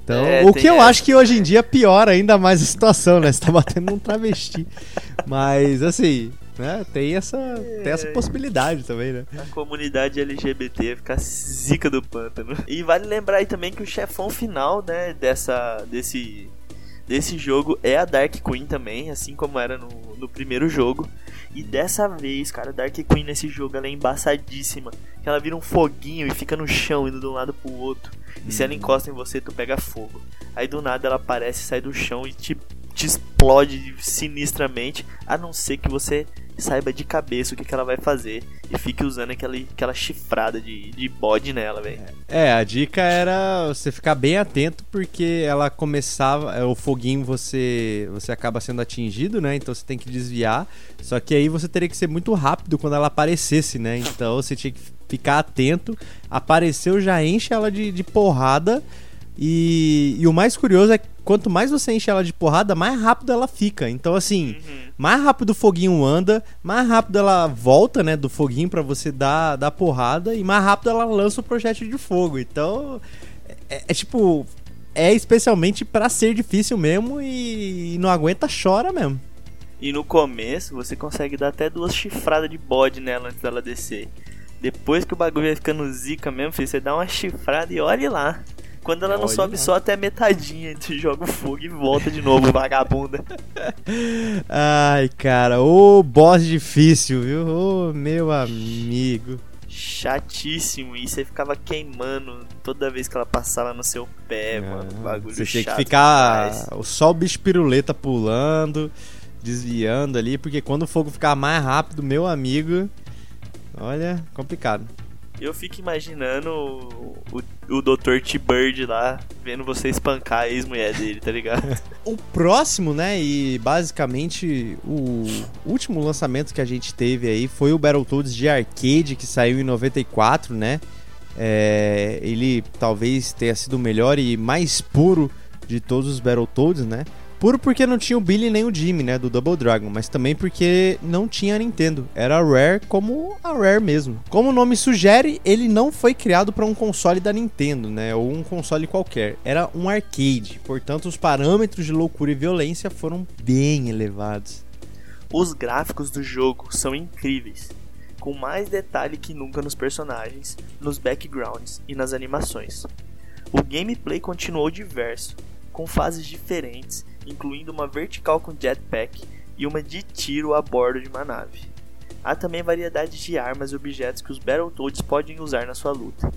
Speaker 1: Então,
Speaker 2: É,
Speaker 1: o que eu
Speaker 2: essa,
Speaker 1: acho que hoje em dia piora ainda mais a situação, né? Você tá batendo num travesti. *laughs* Mas, assim, né? Tem essa, tem essa
Speaker 2: É.
Speaker 1: possibilidade também, né?
Speaker 2: A comunidade LGBT ia ficar zica do pântano. E vale lembrar aí também que o chefão final, né, dessa, desse, desse jogo é a Dark Queen também, assim como era no, no primeiro jogo. E dessa vez, cara, a Dark Queen nesse jogo ela é embaçadíssima. Que ela vira um foguinho e fica no chão, indo de um lado pro outro. E se ela encosta em você, tu pega fogo. Aí do nada ela aparece, sai do chão e te, te explode sinistramente. A não ser que você saiba de cabeça o que, que ela vai fazer. E fique usando aquela, aquela chifrada de, de bode nela, velho.
Speaker 1: É, a dica era você ficar bem atento porque ela começava, é, o foguinho você você acaba sendo atingido, né? Então você tem que desviar. Só que aí você teria que ser muito rápido quando ela aparecesse, né? Então você tinha que ficar atento. Apareceu, já enche ela de, de porrada. E, e o mais curioso é que quanto mais você enche ela de porrada, mais rápido ela fica. Então, assim, mais rápido o foguinho anda, mais rápido ela volta, né, do foguinho pra você dar, dar porrada, e mais rápido ela lança o projétil de fogo. Então, é, é tipo, é especialmente pra ser difícil mesmo e, e não aguenta, chora mesmo.
Speaker 2: E no começo você consegue dar até duas chifradas de bode nela antes dela descer. Depois que o bagulho vai ficando zica mesmo, filho, você dá uma chifrada e olhe lá. Quando ela não
Speaker 1: Olhe
Speaker 2: sobe só até a metadinha, tu joga o fogo e volta de novo, vagabunda. *laughs*
Speaker 1: Ai, cara, ô boss difícil, viu? Ô meu amigo.
Speaker 2: Chatíssimo. E você ficava queimando toda vez que ela passava no seu pé, mano. Bagulho
Speaker 1: Ah, Você tinha que ficar
Speaker 2: demais.
Speaker 1: só o bicho piruleta pulando, desviando ali, porque quando o fogo ficar mais rápido, meu amigo, olha, complicado.
Speaker 2: Eu fico imaginando o, o, o Dr. T-Bird lá, vendo você espancar a ex-mulher dele, tá ligado? *laughs*
Speaker 1: O próximo, né, e basicamente o último lançamento que a gente teve aí foi o Battletoads de arcade, que saiu em 94, né? É, ele talvez tenha sido o melhor e mais puro de todos os Battletoads, né? Puro porque não tinha o Billy nem o Jimmy, né, do Double Dragon, mas também porque não tinha a Nintendo. Era a Rare como a Rare mesmo. Como o nome sugere, ele não foi criado para um console da Nintendo, né, ou um console qualquer. Era um arcade, portanto os parâmetros de loucura e violência foram bem elevados.
Speaker 2: Os gráficos do jogo são incríveis, com mais detalhe que nunca nos personagens, nos backgrounds e nas animações. O gameplay continuou diverso, com fases diferentes, incluindo uma vertical com jetpack e uma de tiro a bordo de uma nave. Há também variedade de armas e objetos que os Battletoads podem usar na sua luta,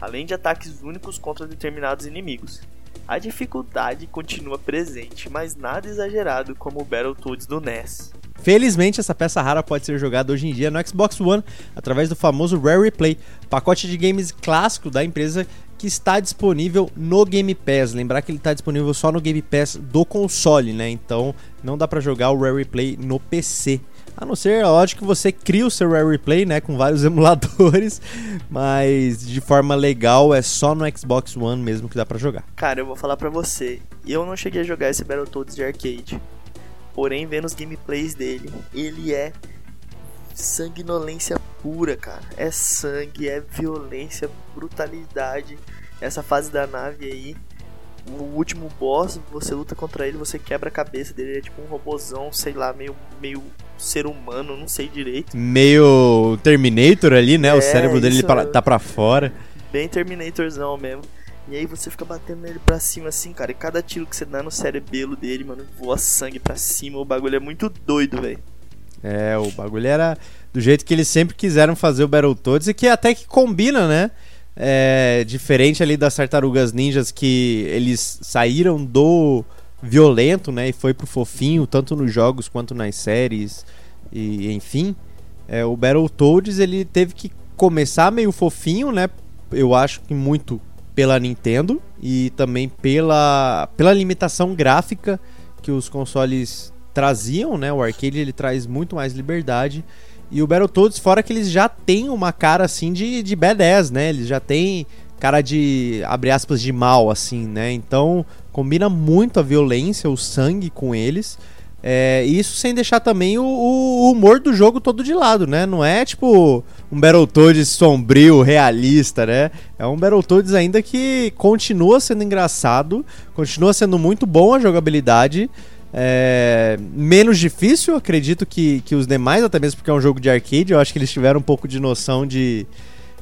Speaker 2: além de ataques únicos contra determinados inimigos. A dificuldade continua presente, mas nada exagerado como o Battletoads do NES.
Speaker 1: Felizmente, essa peça rara pode ser jogada hoje em dia no Xbox One através do famoso Rare Replay, pacote de games clássico da empresa que está disponível no Game Pass. Lembrar que ele está disponível só no Game Pass do console, né? Então não dá para jogar o Rare Replay no PC. A não ser, lógico, que você cria o seu Rare Replay, né, com vários *laughs* emuladores, mas de forma legal é só no Xbox One mesmo que dá para jogar.
Speaker 2: Cara, eu vou falar pra você, eu não cheguei a jogar esse Battletoads de arcade. Porém, vendo os gameplays dele, ele é sanguinolência pura, cara. É sangue, é violência, brutalidade. Essa fase da nave aí, o último boss, você luta contra ele, você quebra a cabeça dele, ele é tipo um robozão, sei lá, meio, meio ser humano, não sei direito.
Speaker 1: Meio Terminator ali, né? o
Speaker 2: É,
Speaker 1: cérebro dele
Speaker 2: é-
Speaker 1: tá para fora.
Speaker 2: Bem Terminatorzão mesmo. E aí você fica batendo nele pra cima assim, cara. E cada tiro que você dá no cerebelo dele, mano, voa sangue pra cima. O bagulho é muito doido, velho.
Speaker 1: É, o bagulho era do jeito que eles sempre quiseram fazer o Battletoads e que até que combina, né? É, diferente ali das Tartarugas Ninjas que eles saíram do violento, né? E foi pro fofinho, tanto nos jogos quanto nas séries e enfim. É, o Battletoads ele teve que começar meio fofinho, né? Eu acho que muito pela Nintendo e também pela, pela limitação gráfica que os consoles traziam, né? O arcade ele traz muito mais liberdade. E o Battletoads, fora que eles já têm uma cara assim de, de badass, né? Eles já têm cara de, abre aspas, de mal, assim, né? Então combina muito a violência, o sangue com eles. É, isso sem deixar também o, o, humor do jogo todo de lado, né? Não é tipo um Battletoads sombrio, realista, né? É um Battletoads ainda que continua sendo engraçado, continua sendo muito bom a jogabilidade. É, menos difícil, acredito que, que os demais, até mesmo porque é um jogo de arcade, eu acho que eles tiveram um pouco de noção de,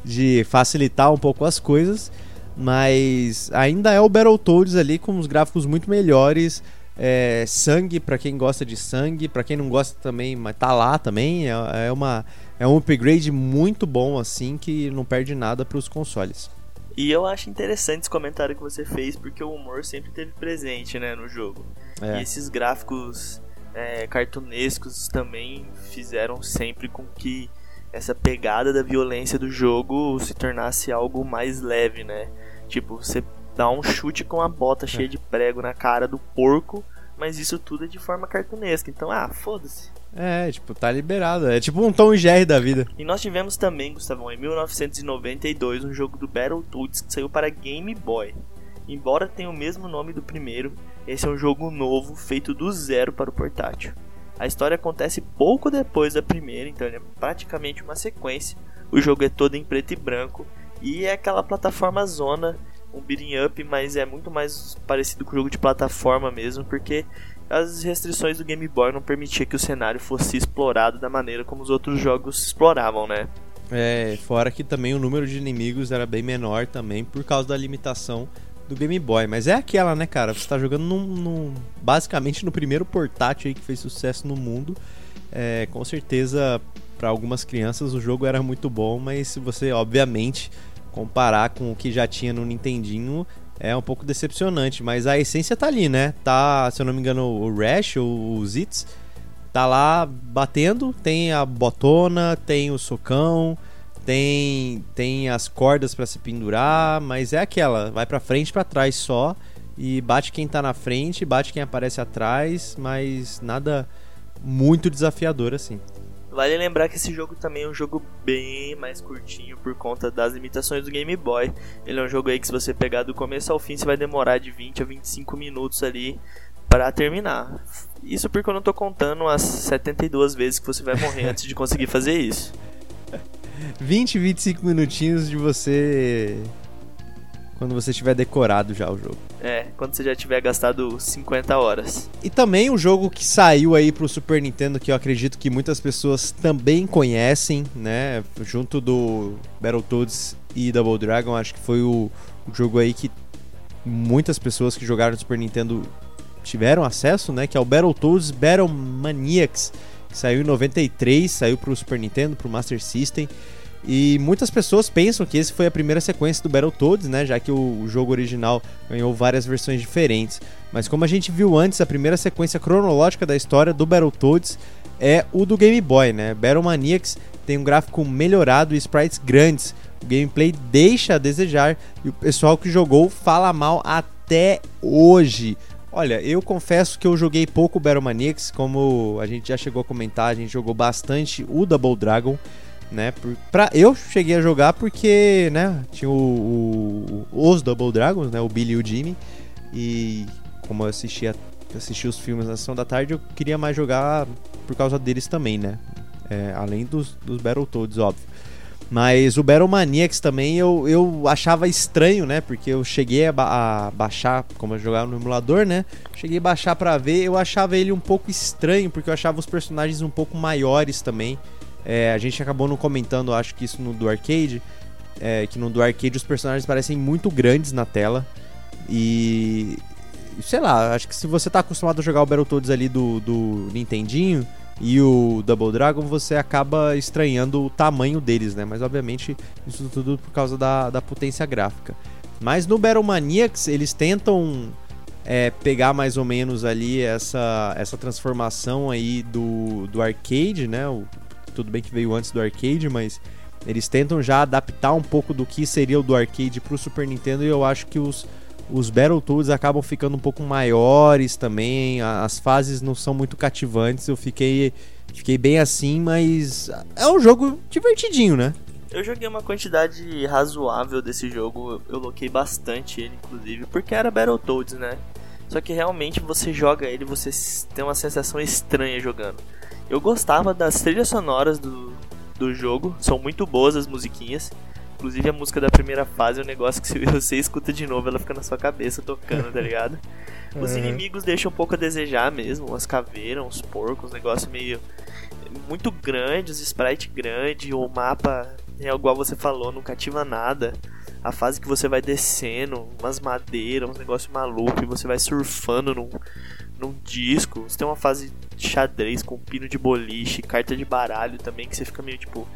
Speaker 1: de facilitar um pouco as coisas, mas ainda é o Battletoads ali com os gráficos muito melhores, é, sangue para quem gosta de sangue, para quem não gosta também, mas tá lá também, é, é, uma, é um upgrade muito bom assim que não perde nada para os consoles.
Speaker 2: E eu acho interessante esse comentário que você fez, porque o humor sempre teve presente né, no jogo. É. E esses gráficos é, cartunescos também fizeram sempre com que essa pegada da violência do jogo se tornasse algo mais leve, né? Tipo, você dá um chute com a bota cheia é. de prego na cara do porco, mas isso tudo é de forma cartunesca. Então, ah, foda-se.
Speaker 1: É, tipo, tá liberado. É tipo um Tom Jerry da vida.
Speaker 2: E nós tivemos também, Gustavão, em 1992, um jogo do Battletoads que saiu para Game Boy. Embora tenha o mesmo nome do primeiro, esse é um jogo novo feito do zero para o portátil. A história acontece pouco depois da primeira, então ele é praticamente uma sequência. O jogo é todo em preto e branco e é aquela plataforma zona, um beating up, mas é muito mais parecido com o jogo de plataforma mesmo, porque as restrições do Game Boy não permitiam que o cenário fosse explorado da maneira como os outros jogos exploravam, né?
Speaker 1: É, fora que também o número de inimigos era bem menor também por causa da limitação do Game Boy. Mas é aquela, né, cara? Você tá jogando num, num basicamente no primeiro portátil aí que fez sucesso no mundo. É, com certeza, para algumas crianças o jogo era muito bom, mas se você, obviamente, comparar com o que já tinha no Nintendinho, é um pouco decepcionante, mas a essência tá ali, né? Tá, se eu não me engano, o Rash ou o Zitz tá lá batendo, tem a botona, tem o socão, tem tem as cordas para se pendurar, mas é aquela, vai para frente, para trás só e bate quem tá na frente, bate quem aparece atrás, mas nada muito desafiador assim.
Speaker 2: Vale lembrar que esse jogo também é um jogo bem mais curtinho por conta das limitações do Game Boy. Ele é um jogo aí que se você pegar do começo ao fim, você vai demorar de 20 a 25 minutos ali para terminar. Isso porque eu não tô contando as 72 vezes que você vai morrer antes de conseguir fazer isso. *laughs*
Speaker 1: 20, 25 minutinhos de você quando você tiver decorado já o jogo.
Speaker 2: É, quando você já tiver gastado 50 horas.
Speaker 1: E também um jogo que saiu aí pro Super Nintendo que eu acredito que muitas pessoas também conhecem, né? Junto do Battletoads e Double Dragon, acho que foi o, o jogo aí que muitas pessoas que jogaram no Super Nintendo tiveram acesso, né? Que é o Battletoads Battle Maniacs, que saiu em 93, saiu pro Super Nintendo, pro Master System. E muitas pessoas pensam que esse foi a primeira sequência do Battletoads, né? Já que o jogo original ganhou várias versões diferentes. Mas como a gente viu antes, a primeira sequência cronológica da história do Battletoads é o do Game Boy, né? Battle Maniacs tem um gráfico melhorado e sprites grandes. O gameplay deixa a desejar e o pessoal que jogou fala mal até hoje. Olha, eu confesso que eu joguei pouco Battle Maniacs, como a gente já chegou a comentar, a gente jogou bastante o Double Dragon né? Pra, eu cheguei a jogar porque, né, tinha o, o, os Double Dragons, né, o Billy e o Jimmy, e como eu assistia assisti os filmes na sessão da tarde, eu queria mais jogar por causa deles também, né? É, além dos, dos Battletoads, óbvio. Mas o Battle Maniacs também eu, eu achava estranho, né? Porque eu cheguei a, ba a baixar, como eu jogava no emulador, né? Cheguei a baixar pra ver, eu achava ele um pouco estranho, porque eu achava os personagens um pouco maiores também. É, a gente acabou não comentando, acho que isso no do arcade, é, que no do arcade os personagens parecem muito grandes na tela. E. Sei lá, acho que se você tá acostumado a jogar o Battletoads ali do, do Nintendinho e o Double Dragon, você acaba estranhando o tamanho deles, né? Mas obviamente isso tudo por causa da, da potência gráfica. Mas no Battle Maniacs eles tentam é, pegar mais ou menos ali essa, essa transformação aí do, do arcade, né? O, tudo bem que veio antes do arcade, mas eles tentam já adaptar um pouco do que seria o do arcade pro Super Nintendo e eu acho que os, os Battletoads acabam ficando um pouco maiores também, as fases não são muito cativantes, eu fiquei, fiquei bem assim, mas é um jogo divertidinho, né?
Speaker 2: Eu joguei uma quantidade razoável desse jogo, eu loquei bastante ele, inclusive, porque era Battletoads, né? Só que realmente você joga ele, você tem uma sensação estranha jogando. Eu gostava das trilhas sonoras do, do jogo, são muito boas as musiquinhas. Inclusive a música da primeira fase é um negócio que se *laughs* você escuta de novo, ela fica na sua cabeça tocando, tá ligado? Os uhum. inimigos deixam um pouco a desejar mesmo, umas caveiras, uns porcos, um negócio meio muito grande, os sprites grandes, o mapa é igual você falou, não cativa nada. A fase que você vai descendo, umas madeiras, uns negócios malucos, e você vai surfando num, num disco. Você tem uma fase de xadrez com pino de boliche, carta de baralho também, que você fica meio tipo.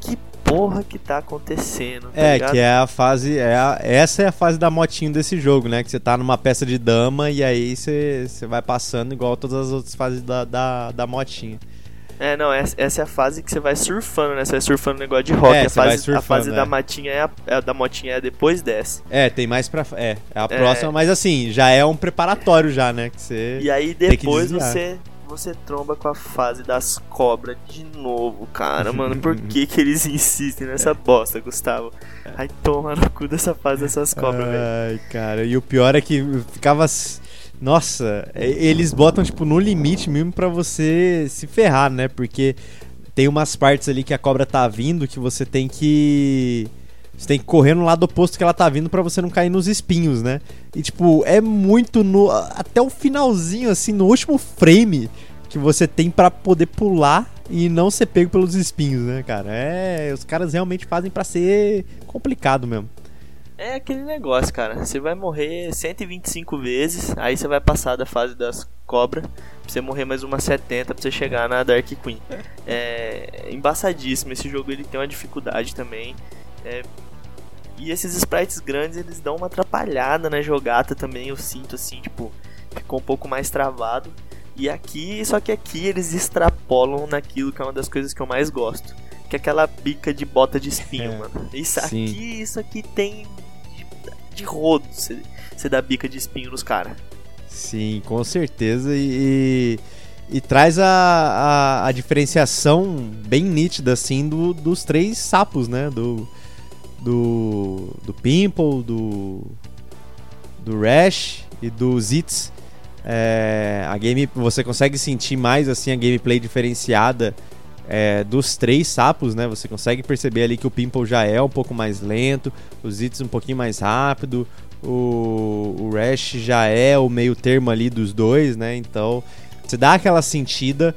Speaker 2: Que porra que tá acontecendo? Tá
Speaker 1: é,
Speaker 2: ligado?
Speaker 1: que é a fase. É a, essa é a fase da motinho desse jogo, né? Que você tá numa peça de dama e aí você, você vai passando igual todas as outras fases da, da, da motinha.
Speaker 2: É, não, essa, essa é a fase que você vai surfando, né? Você vai surfando um negócio de rock. É, a, fase, surfando, a fase é. da matinha é a, a, da motinha é depois dessa.
Speaker 1: É, tem mais pra. É, é a é. próxima, mas assim, já é um preparatório já, né? Que você.
Speaker 2: E aí depois você você tromba com a fase das cobras de novo, cara. Mano, por *laughs* que que eles insistem nessa bosta, Gustavo? Ai, toma no cu dessa fase dessas cobras, velho.
Speaker 1: Ai, cara, e o pior é que ficava nossa, eles botam, tipo, no limite mesmo para você se ferrar, né? Porque tem umas partes ali que a cobra tá vindo que você tem que. Você tem que correr no lado oposto que ela tá vindo para você não cair nos espinhos, né? E, tipo, é muito no. Até o finalzinho, assim, no último frame que você tem para poder pular e não ser pego pelos espinhos, né, cara? É. Os caras realmente fazem para ser complicado mesmo.
Speaker 2: É aquele negócio, cara. Você vai morrer 125 vezes, aí você vai passar da fase das cobras, pra você morrer mais umas 70 pra você chegar na Dark Queen. É embaçadíssimo. Esse jogo ele tem uma dificuldade também. É... E esses sprites grandes eles dão uma atrapalhada na jogata também. Eu sinto assim, tipo, ficou um pouco mais travado. E aqui, só que aqui eles extrapolam naquilo que é uma das coisas que eu mais gosto. Que é aquela bica de bota de espinho, é, mano. Isso sim. aqui, isso aqui tem de rodo você dá bica de espinho nos caras.
Speaker 1: Sim, com certeza. E, e, e traz a, a, a, diferenciação bem nítida, assim, do, dos três sapos, né? Do, do, do Pimple, do, do Rash e do Zitz. É, a game, você consegue sentir mais assim a gameplay diferenciada é, dos três sapos, né? Você consegue perceber ali que o Pimple já é um pouco mais lento, o Zitz um pouquinho mais rápido, o, o Rash já é o meio termo ali dos dois, né? Então você dá aquela sentida.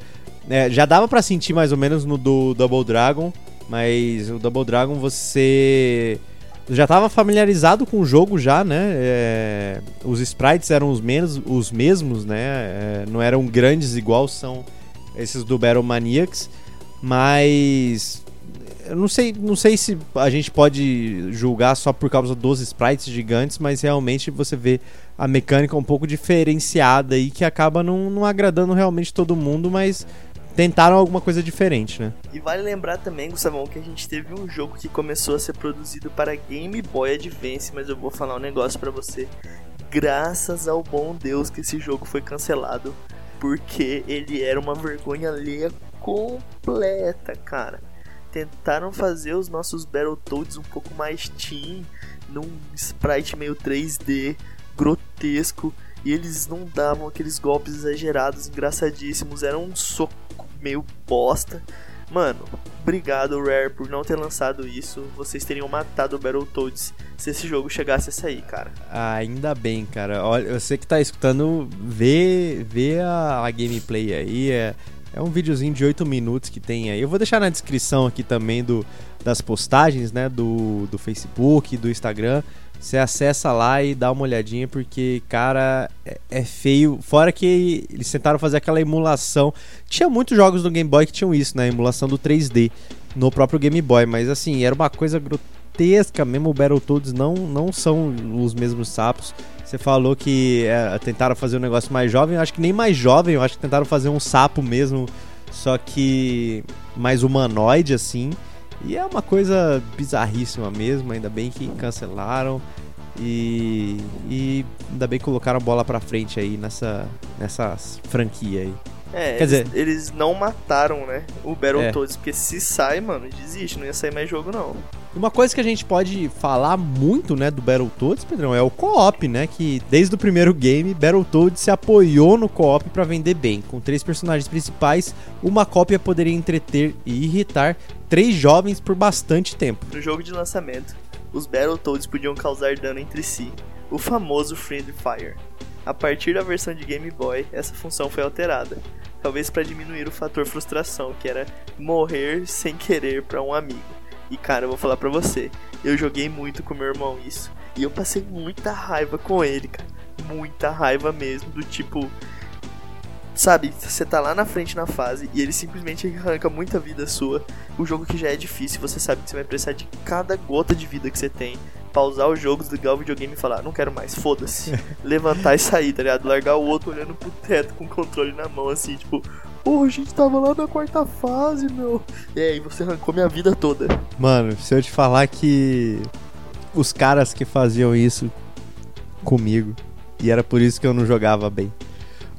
Speaker 1: É, já dava para sentir mais ou menos no do Double Dragon, mas o Double Dragon você já estava familiarizado com o jogo já, né? É, os sprites eram os, menos, os mesmos, né? É, não eram grandes igual são esses do Battle Maniacs. Mas eu não sei, não sei se a gente pode julgar só por causa dos sprites gigantes, mas realmente você vê a mecânica um pouco diferenciada aí que acaba não, não agradando realmente todo mundo, mas tentaram alguma coisa diferente, né?
Speaker 2: E vale lembrar também, Gustavão, que a gente teve um jogo que começou a ser produzido para Game Boy Advance, mas eu vou falar um negócio para você. Graças ao bom Deus que esse jogo foi cancelado, porque ele era uma vergonha alheia completa, cara. Tentaram fazer os nossos Battletoads um pouco mais teen, num sprite meio 3D, grotesco, e eles não davam aqueles golpes exagerados, engraçadíssimos, era um soco meio bosta. Mano, obrigado Rare por não ter lançado isso. Vocês teriam matado o Battletoads se esse jogo chegasse a sair, cara.
Speaker 1: Ah, ainda bem, cara. Olha, você que tá escutando, vê, vê a, a gameplay aí. É, É um videozinho de 8 minutos que tem aí. Eu vou deixar na descrição aqui também do, das postagens, né? Do, do Facebook, do Instagram. Você acessa lá e dá uma olhadinha, porque, cara, é, é feio. Fora que eles tentaram fazer aquela emulação. Tinha muitos jogos do Game Boy que tinham isso, né? Emulação do 3D no próprio Game Boy. Mas assim, era uma coisa grotesca mesmo. O Battletoads não, não são os mesmos sapos. Você falou que é, tentaram fazer um negócio mais jovem. Eu acho que nem mais jovem, eu acho que tentaram fazer um sapo mesmo, só que mais humanoide assim. E é uma coisa bizarríssima mesmo, ainda bem que cancelaram. E, e ainda bem que colocaram bola pra frente aí nessa, nessa franquia aí.
Speaker 2: É,
Speaker 1: Quer
Speaker 2: eles,
Speaker 1: dizer-
Speaker 2: eles não mataram, né? O Battletoads,
Speaker 1: É.
Speaker 2: porque se sai, mano, desiste, não ia sair mais jogo, não.
Speaker 1: Uma coisa que a gente pode falar muito, né, do Battletoads, Pedrão, é o co-op, né, que desde o primeiro game, Battletoads se apoiou no co-op pra vender bem. Com três personagens principais, uma cópia poderia entreter e irritar três jovens por bastante tempo.
Speaker 2: No jogo de lançamento, os Battletoads podiam causar dano entre si, o famoso Friendly Fire. A partir da versão de Game Boy, essa função foi alterada, talvez para diminuir o fator frustração, que era morrer sem querer para um amigo. E cara, eu vou falar pra você, eu joguei muito com meu irmão isso, e eu passei muita raiva com ele, cara. Muita raiva mesmo, do tipo, Sabe, você tá lá na frente na fase e ele simplesmente arranca muita vida sua. O jogo que já é difícil, você sabe que você vai precisar de cada gota de vida que você tem. Pausar o jogo, desligar o videogame e falar, não quero mais, foda-se. *laughs* Levantar e sair, tá ligado? Largar o outro olhando pro teto com o controle na mão, assim, tipo, pô, a gente tava lá na quarta fase, meu. E aí, você arrancou minha vida toda.
Speaker 1: Mano, se eu te falar que os caras que faziam isso comigo, e era por isso que eu não jogava bem.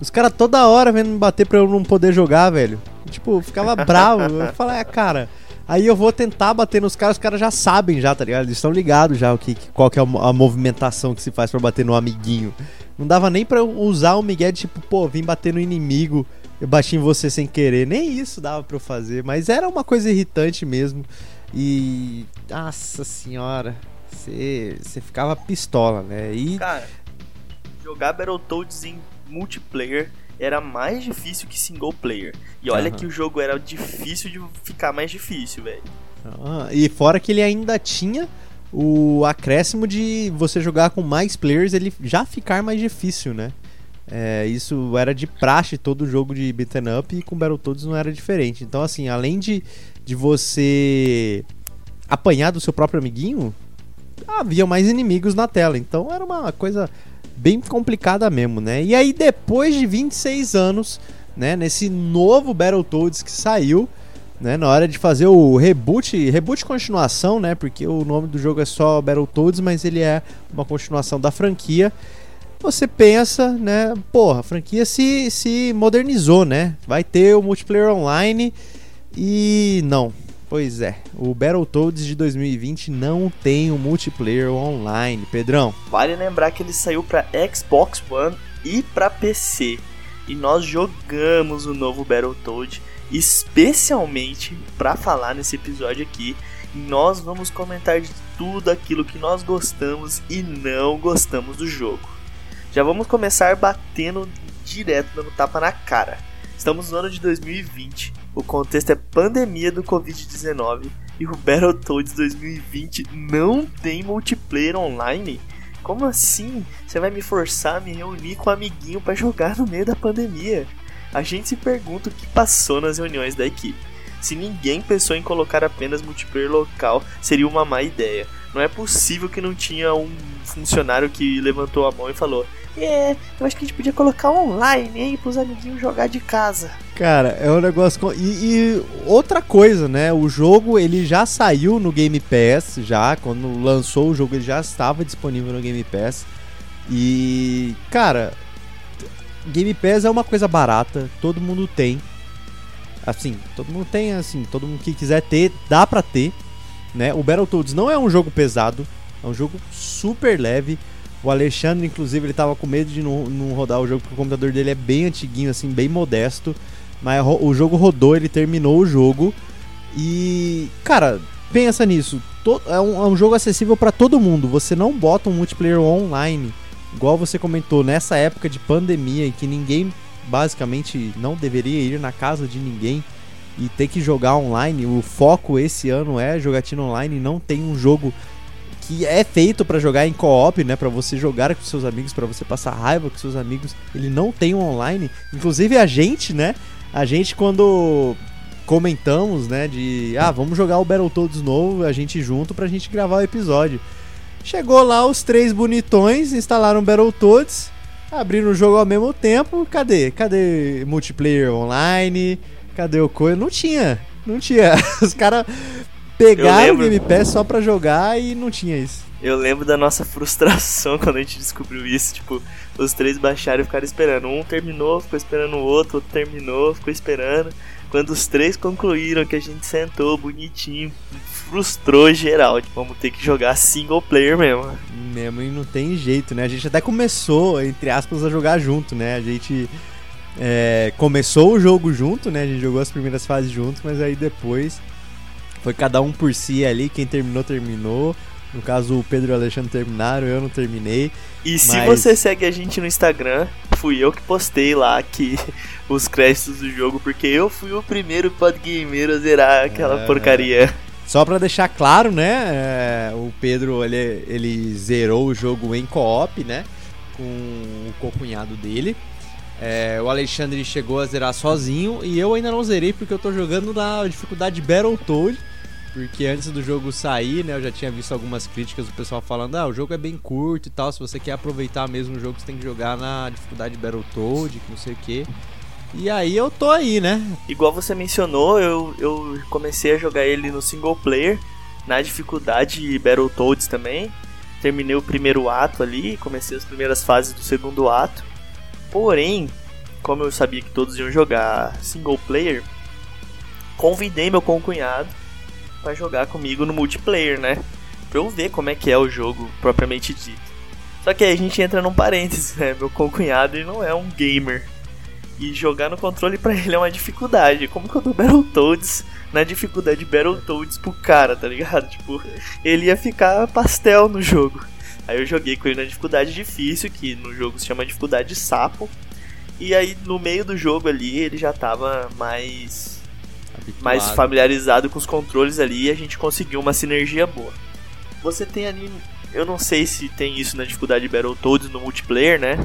Speaker 1: Os caras toda hora vendo me bater pra eu não poder jogar, velho. Tipo, eu ficava bravo. Eu falei, ah, cara. Aí eu vou tentar bater nos caras, os caras já sabem já, tá ligado? Eles estão ligados já o que, qual que é a mo- a movimentação que se faz pra bater no amiguinho. Não dava nem pra usar o Miguel de tipo, pô, vim bater no inimigo, eu bati em você sem querer. Nem isso dava pra eu fazer, mas era uma coisa irritante mesmo. E. Nossa senhora. Você ficava pistola, né? E.
Speaker 2: Cara, jogar Battletoads em multiplayer era mais difícil que single player. E olha
Speaker 1: Aham.
Speaker 2: que o jogo era difícil de ficar mais difícil, velho.
Speaker 1: Ah, e fora que ele ainda tinha o acréscimo de você jogar com mais players, ele já ficar mais difícil, né? É, isso era de praxe todo jogo de beaten up e com Battletoads não era diferente. Então, assim, além de, de você apanhar do seu próprio amiguinho, havia mais inimigos na tela. Então era uma coisa bem complicada mesmo, né? E aí, depois de 26 anos, né, nesse novo Battletoads que saiu, né, na hora de fazer o reboot, reboot continuação, né, porque o nome do jogo é só Battletoads, mas ele é uma continuação da franquia. Você pensa, né, porra, a franquia se, se modernizou, né? Vai ter o multiplayer online e não. Pois é, o Battletoads de 2020 não tem o multiplayer online, Pedrão.
Speaker 2: Vale lembrar que ele saiu pra Xbox One e pra PC. E nós jogamos o novo Battletoad, especialmente pra falar nesse episódio aqui. Nós vamos comentar de tudo aquilo que nós gostamos e não gostamos do jogo. Já vamos começar batendo direto, dando tapa na cara. Estamos no ano de 2020, o contexto é pandemia do Covid-19 e o Battletoads 2020 não tem multiplayer online? Como assim? Você vai me forçar a me reunir com um amiguinho pra jogar no meio da pandemia? A gente se pergunta o que passou nas reuniões da equipe. Se ninguém pensou em colocar apenas multiplayer local, seria uma má ideia. Não é possível que não tinha um funcionário que levantou a mão e falou: É, eu acho que a gente podia colocar online aí pros amiguinhos jogar de casa.
Speaker 1: Cara, é um negócio. com- E, e outra coisa, né? O jogo ele já saiu no Game Pass, já. Quando lançou o jogo, ele já estava disponível no Game Pass. E, cara, Game Pass é uma coisa barata, todo mundo tem. Assim, todo mundo tem, assim, todo mundo que quiser ter, dá pra ter. Né? O Battletoads não é um jogo pesado, é um jogo super leve. O Alexandre, inclusive, ele tava com medo de não, não rodar o jogo, porque o computador dele é bem antiguinho, assim, bem modesto. Mas o jogo rodou, ele terminou o jogo. E, cara, pensa nisso. é, um, é um jogo acessível pra todo mundo. Você não bota um multiplayer online, igual você comentou, nessa época de pandemia, em que ninguém basicamente não deveria ir na casa de ninguém e ter que jogar online. O foco esse ano é jogatina online, não tem um jogo que é feito para jogar em co-op, né, para você jogar com seus amigos, para você passar raiva com seus amigos. Ele não tem um online. Inclusive a gente, né, a gente quando comentamos, né, de ah, vamos jogar o Battletoads novo, a gente junto pra gente gravar o episódio. Chegou lá os três bonitões, instalaram o Battletoads, abriram o jogo ao mesmo tempo. Cadê? Cadê multiplayer online? Cadê o coisa? Não tinha. Não tinha. *laughs* Os caras pegaram o Game Pass só pra jogar e não tinha isso.
Speaker 2: Eu lembro da nossa *laughs* frustração quando a gente descobriu isso. Tipo, os três baixaram e ficaram esperando. Um terminou, ficou esperando o outro, outro terminou, ficou esperando. Quando os três concluíram que a gente sentou bonitinho, frustrou geral. Tipo, vamos ter que jogar single player mesmo.
Speaker 1: Mesmo e não tem jeito, né? A gente até começou, entre aspas, a jogar junto, né? A gente é, começou o jogo junto, né? A gente jogou as primeiras fases junto, mas aí depois foi cada um por si ali. Quem terminou, terminou. No caso, o Pedro e o Alexandre terminaram, eu não terminei.
Speaker 2: E
Speaker 1: mas...
Speaker 2: se você segue a gente no Instagram, fui eu que postei lá que *laughs* os créditos do jogo, porque eu fui o primeiro podgamer a zerar aquela é... porcaria.
Speaker 1: Só pra deixar claro, né? É, o Pedro ele, ele zerou o jogo em co-op, né? Com o cocunhado dele. É, o Alexandre chegou a zerar sozinho e eu ainda não zerei porque eu tô jogando na dificuldade Battletoad. Porque antes do jogo sair, né, eu já tinha visto algumas críticas do pessoal falando: ah, o jogo é bem curto e tal. Se você quer aproveitar mesmo o jogo, você tem que jogar na dificuldade Battletoad, que não sei o que. E aí eu tô aí, né?
Speaker 2: Igual você mencionou, eu, eu comecei a jogar ele no single player, na dificuldade Battletoads também. Terminei o primeiro ato ali, comecei as primeiras fases do segundo ato. Porém, como eu sabia que todos iam jogar single player, convidei meu concunhado para jogar comigo no multiplayer, né? Pra eu ver como é que é o jogo propriamente dito. Só que aí a gente entra num parênteses, né? Meu concunhado ele não é um gamer. E jogar no controle para ele é uma dificuldade. Como que eu dou Battletoads na dificuldade Battletoads pro cara, tá ligado? *laughs* Tipo, ele ia ficar pastel no jogo. Aí eu joguei com ele na dificuldade difícil, que no jogo se chama dificuldade sapo. E aí no meio do jogo ali ele já tava mais Habituado. mais familiarizado com os controles ali e a gente conseguiu uma sinergia boa. Você tem ali, eu não sei se tem isso na dificuldade Battletoads no multiplayer, né?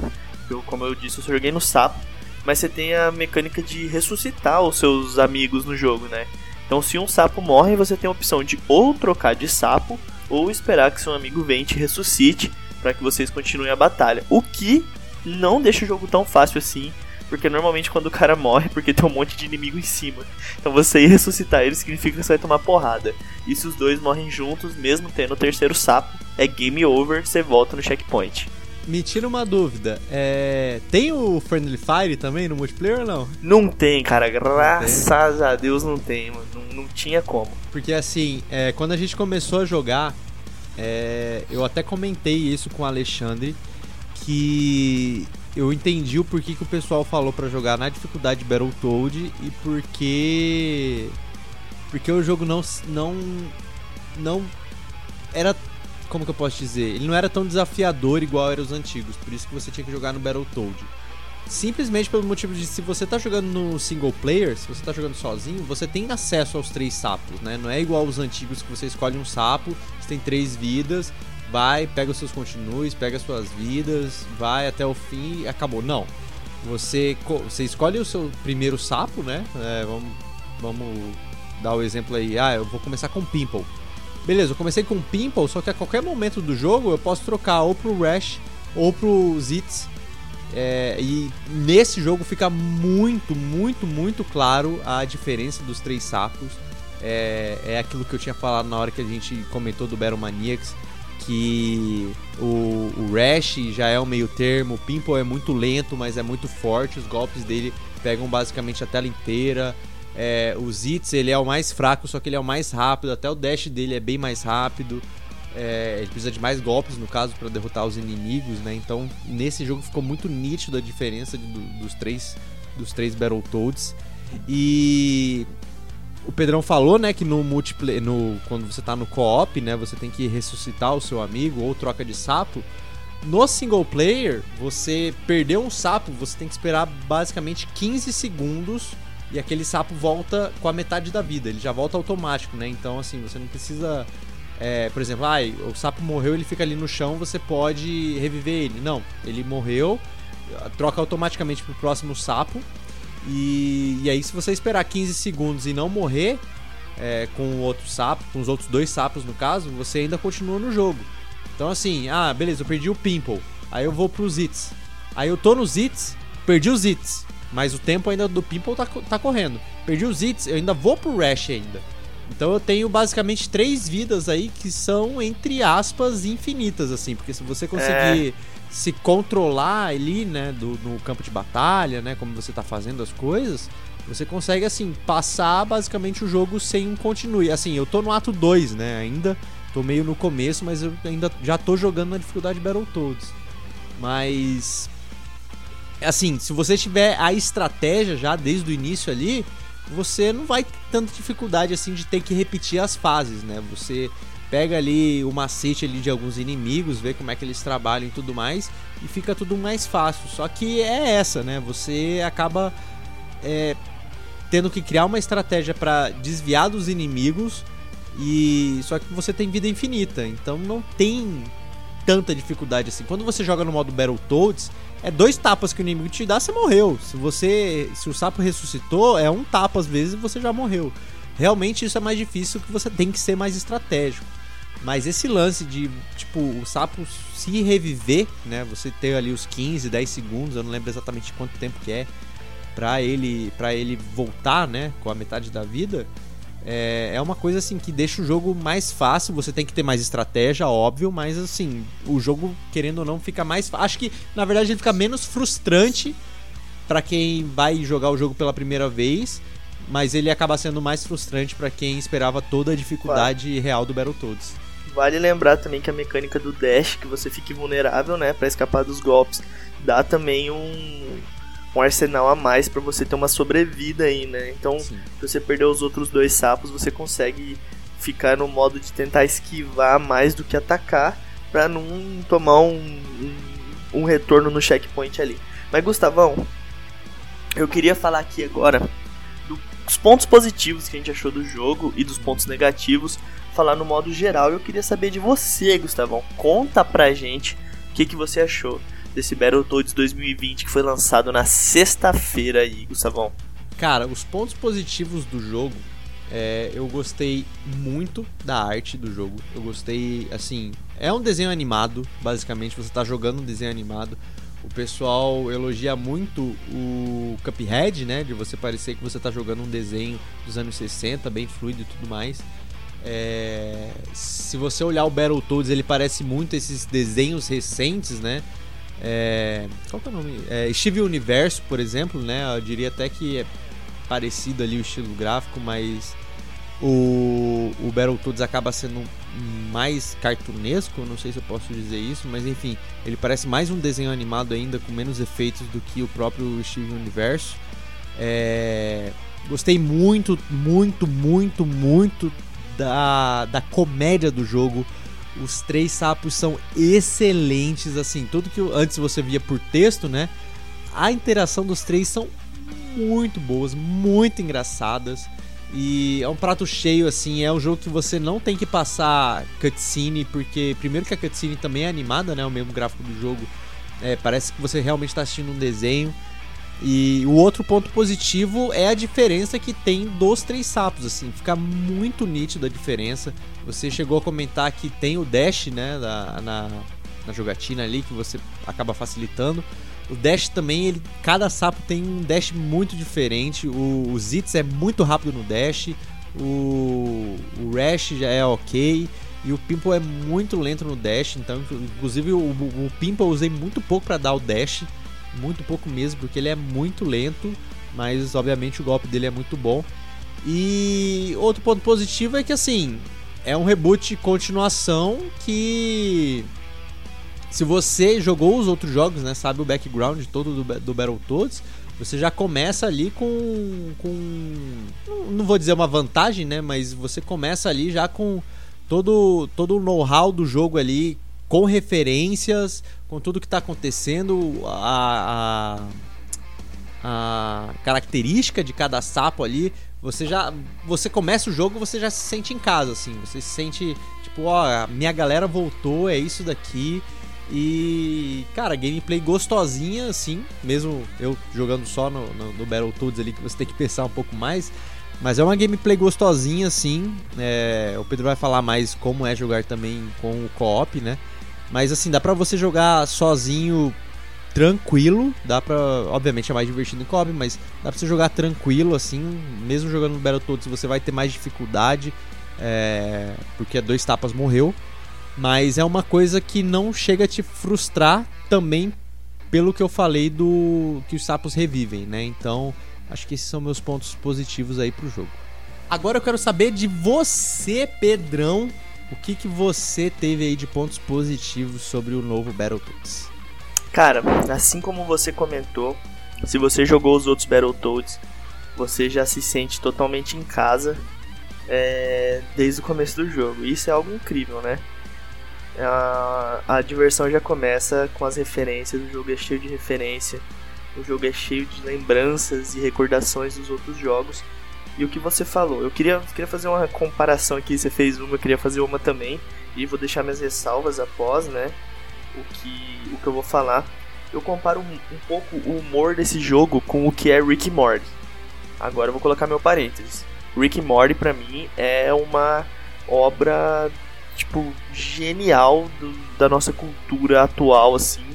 Speaker 2: Eu, como eu disse, eu só joguei no sapo, mas você tem a mecânica de ressuscitar os seus amigos no jogo, né? Então se um sapo morre, você tem a opção de ou trocar de sapo ou esperar que seu amigo venha e te ressuscite para que vocês continuem a batalha. O que não deixa o jogo tão fácil assim, porque normalmente quando o cara morre, porque tem um monte de inimigo em cima. Então você ir ressuscitar ele significa que você vai tomar porrada. E se os dois morrem juntos, mesmo tendo o terceiro sapo, é game over, você volta no checkpoint.
Speaker 1: Me tira uma dúvida, é... tem o Friendly Fire também no multiplayer ou não?
Speaker 2: Não tem, cara, graças tem. a Deus não tem, mano. Não, não tinha como.
Speaker 1: Porque assim, é, quando a gente começou a jogar, é, eu até comentei isso com o Alexandre, que eu entendi o porquê que o pessoal falou para jogar na dificuldade Battletoad e porque porque o jogo não não não era como que eu posso dizer? Ele não era tão desafiador igual eram os antigos, por isso que você tinha que jogar no Battletoad. Simplesmente pelo motivo de se você tá jogando no single player, se você tá jogando sozinho, você tem acesso aos três sapos, né? Não é igual os antigos que você escolhe um sapo, você tem três vidas, vai, pega os seus continues, pega as suas vidas, vai até o fim e acabou. Não. Você, você escolhe o seu primeiro sapo, né? É, vamos, vamos dar o exemplo aí. Ah, eu vou começar com Pimple. Beleza, eu comecei com Pimple, só que a qualquer momento do jogo eu posso trocar ou pro Rash ou pro Zitz. É, e nesse jogo fica muito, muito, muito claro a diferença dos três sapos. É, é aquilo que eu tinha falado na hora que a gente comentou do Battle Maniacs que o, o Rash já é um meio termo, o Pimple é muito lento, mas é muito forte, os golpes dele pegam basicamente a tela inteira. É, o Zitz ele é o mais fraco, só que ele é o mais rápido, até o dash dele é bem mais rápido. É, ele precisa de mais golpes, no caso, para derrotar os inimigos, né? Então, nesse jogo ficou muito nítido a diferença de, do, dos três dos três Battletoads. E o Pedrão falou, né, que no multiplayer, no, quando você tá no co-op, né, você tem que ressuscitar o seu amigo ou troca de sapo. No single player, você perdeu um sapo, você tem que esperar basicamente 15 segundos e aquele sapo volta com a metade da vida. Ele já volta automático, né? Então, assim, você não precisa. É, por exemplo, ah, o sapo morreu, ele fica ali no chão, você pode reviver ele. Não, ele morreu, troca automaticamente pro próximo sapo. E, e aí, se você esperar 15 segundos e não morrer é, com outro sapo, com os outros dois sapos no caso, você ainda continua no jogo. Então assim, ah, beleza, eu perdi o Pimple. Aí eu vou pros hits. Aí eu tô nos hits, perdi os hits. Mas o tempo ainda do Pimple tá, tá correndo. Perdi os hits, eu ainda vou pro Rash ainda. Então eu tenho basicamente três vidas aí que são, entre aspas, infinitas, assim. Porque se você conseguir é. Se controlar ali, né, do, no campo de batalha, né, como você tá fazendo as coisas, você consegue, assim, passar basicamente o jogo sem um continue. Assim, eu tô no ato 2, né, ainda. Tô meio no começo, mas eu ainda já tô jogando na dificuldade Battletoads. Mas assim, se você tiver a estratégia já desde o início ali, você não vai ter tanta dificuldade assim de ter que repetir as fases, né? Você pega ali o macete ali de alguns inimigos, vê como é que eles trabalham e tudo mais, e fica tudo mais fácil. Só que é essa, né? Você acaba é, tendo que criar uma estratégia para desviar dos inimigos e só que você tem vida infinita, então não tem tanta dificuldade assim. Quando você joga no modo Battletoads, é dois tapas que o inimigo te dá, você morreu. Se você, se o sapo ressuscitou, é um tapa às vezes e você já morreu. Realmente isso é mais difícil, que você tem que ser mais estratégico. Mas esse lance de, tipo, o sapo se reviver, né? Você ter ali os 15, 10 segundos, eu não lembro exatamente quanto tempo que é, pra ele, pra ele voltar, né? Com a metade da vida é, é uma coisa assim que deixa o jogo mais fácil. Você tem que ter mais estratégia, óbvio, mas assim, o jogo, querendo ou não, fica mais fácil. Acho que na verdade ele fica menos frustrante para quem vai jogar o jogo pela primeira vez, mas ele acaba sendo mais frustrante para quem esperava toda a dificuldade claro. real do Battletoads.
Speaker 2: Vale lembrar também que a mecânica do dash, que você fique vulnerável, né, para escapar dos golpes, dá também um um arsenal a mais para você ter uma sobrevida aí, né? Então, Sim. se você perder os outros dois sapos, você consegue ficar no modo de tentar esquivar mais do que atacar para não tomar um, um, um, retorno no checkpoint ali. Mas Gustavão, eu queria falar aqui agora dos pontos positivos que a gente achou do jogo e dos pontos negativos, falar no modo geral. Eu queria saber de você, Gustavão. Conta pra gente o que, que você achou desse Battletoads 2020 que foi lançado na sexta-feira aí, Gustavão?
Speaker 1: Cara, os pontos positivos do jogo, é, eu gostei muito da arte do jogo. Eu gostei, assim, é um desenho animado, basicamente, você tá jogando um desenho animado. O pessoal elogia muito o Cuphead, né? De você parecer que você tá jogando um desenho dos anos 60, bem fluido e tudo mais. É... Se você olhar o Battletoads, ele parece muito esses desenhos recentes, né? É, qual que é o nome? É, Steve Universo, por exemplo, né? Eu diria até que é parecido ali o estilo gráfico, mas o, o Battletoads acaba sendo mais cartunesco, não sei se eu posso dizer isso, mas enfim, ele parece mais um desenho animado ainda, com menos efeitos do que o próprio Steve Universo. É, gostei muito, muito, muito, muito da, da comédia do jogo os três sapos são excelentes, assim, tudo que antes você via por texto, né? A interação dos três são muito boas, muito engraçadas. E é um prato cheio, assim, é um jogo que você não tem que passar cutscene, porque primeiro que a cutscene também é animada, né? O mesmo gráfico do jogo. É, parece que você realmente está assistindo um desenho. E o outro ponto positivo é a diferença que tem dos três sapos, assim, fica muito nítido a diferença. Você chegou a comentar que tem o dash, né, na, na, na jogatina ali, que você acaba facilitando. O dash também, ele, cada sapo tem um dash muito diferente. O, o Zitz é muito rápido no dash, o, o Rash já é ok. E o Pimple é muito lento no dash, então inclusive o, o Pimple eu usei muito pouco para dar o dash muito pouco mesmo, porque ele é muito lento, mas obviamente o golpe dele é muito bom. E outro ponto positivo é que assim, é um reboot continuação que se você jogou os outros jogos, né, sabe o background todo do, do Battletoads, você já começa ali com, com não vou dizer uma vantagem, né, mas você começa ali já com todo todo o know-how do jogo ali com referências, com tudo que tá acontecendo, a, a, a característica de cada sapo ali, você já você começa o jogo, você já se sente em casa assim, você se sente tipo, ó, minha galera voltou, é isso daqui. E, cara, gameplay gostosinha, assim, mesmo eu jogando só no, no, no Battletoads ali, que você tem que pensar um pouco mais. Mas é uma gameplay gostosinha, assim. É, o Pedro vai falar mais como é jogar também com o co-op, né? Mas assim, dá pra você jogar sozinho tranquilo, dá pra. Obviamente é mais divertido em co-op, mas dá pra você jogar tranquilo, assim, mesmo jogando no Battletoads você vai ter mais dificuldade, é, porque dois tapas morreu. Mas é uma coisa que não chega a te frustrar também pelo que eu falei do que os sapos revivem, né? Então, acho que esses são meus pontos positivos aí pro jogo. Agora eu quero saber de você, Pedrão, o que, que você teve aí de pontos positivos sobre o novo Battletoads?
Speaker 2: Cara, assim como você comentou, se você jogou os outros Battletoads, você já se sente totalmente em casa é, desde o começo do jogo. Isso é algo incrível, né? A, a diversão já começa com as referências, o jogo é cheio de referência, o jogo é cheio de lembranças e recordações dos outros jogos. E o que você falou, eu queria, queria fazer uma comparação aqui, você fez uma, eu queria fazer uma também, e vou deixar minhas ressalvas após, né? O que, o que eu vou falar. Eu comparo um, um pouco o humor desse jogo com o que é Rick Morty. Agora eu vou colocar meu parênteses. Rick Morty para mim é uma obra tipo genial do, da nossa cultura atual assim.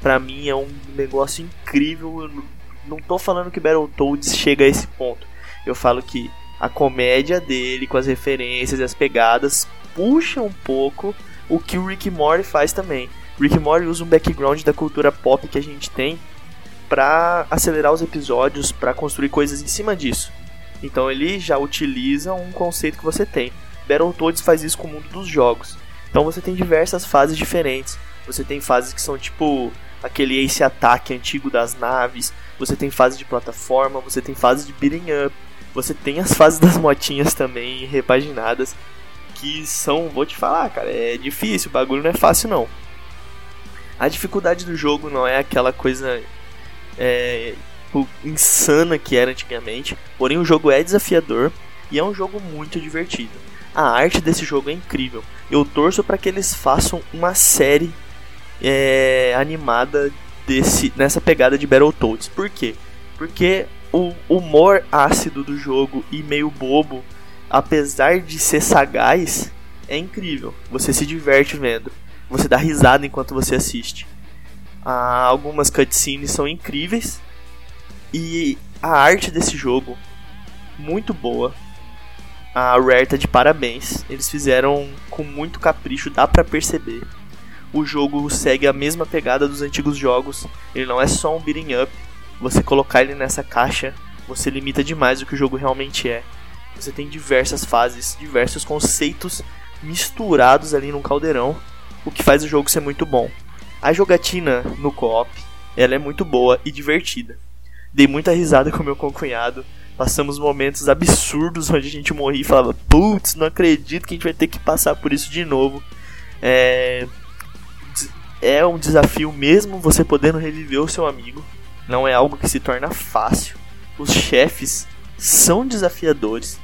Speaker 2: Para mim é um negócio incrível. Eu não, tô falando que Battletoads chega a esse ponto eu falo que a comédia dele, com as referências e as pegadas, puxa um pouco o que o Rick Morty faz também. Rick Morty usa um background da cultura pop que a gente tem para acelerar os episódios, para construir coisas em cima disso. Então ele já utiliza um conceito que você tem. Battletoads faz isso com o mundo dos jogos. Então você tem diversas fases diferentes. Você tem fases que são tipo aquele ace ataque antigo das naves. Você tem fase de plataforma, você tem fase de beating up, você tem as fases das motinhas também repaginadas, que são, vou te falar, cara, é difícil, o bagulho não é fácil não. A dificuldade do jogo não é aquela coisa é, insana que era antigamente, porém o jogo é desafiador e é um jogo muito divertido. A arte desse jogo é incrível. Eu torço para que eles façam uma série é, animada desse nessa pegada de Battletoads. Por quê? Porque o humor ácido do jogo e meio bobo, apesar de ser sagaz, é incrível. Você se diverte vendo. Você dá risada enquanto você assiste. Ah, algumas cutscenes são incríveis. E a arte desse jogo, muito boa. A Rare tá de parabéns. Eles fizeram com muito capricho, dá pra perceber. O jogo segue a mesma pegada dos antigos jogos. Ele não é só um beating up, você colocar ele nessa caixa, você limita demais o que o jogo realmente é. Você tem diversas fases, diversos conceitos misturados ali num caldeirão, o que faz o jogo ser muito bom. A jogatina no co-op, ela é muito boa e divertida. Dei muita risada com meu concunhado, passamos momentos absurdos onde a gente morria e falava, putz, não acredito que a gente vai ter que passar por isso de novo. É... é um desafio mesmo você podendo reviver o seu amigo não é algo que se torna fácil. Os chefes são desafiadores.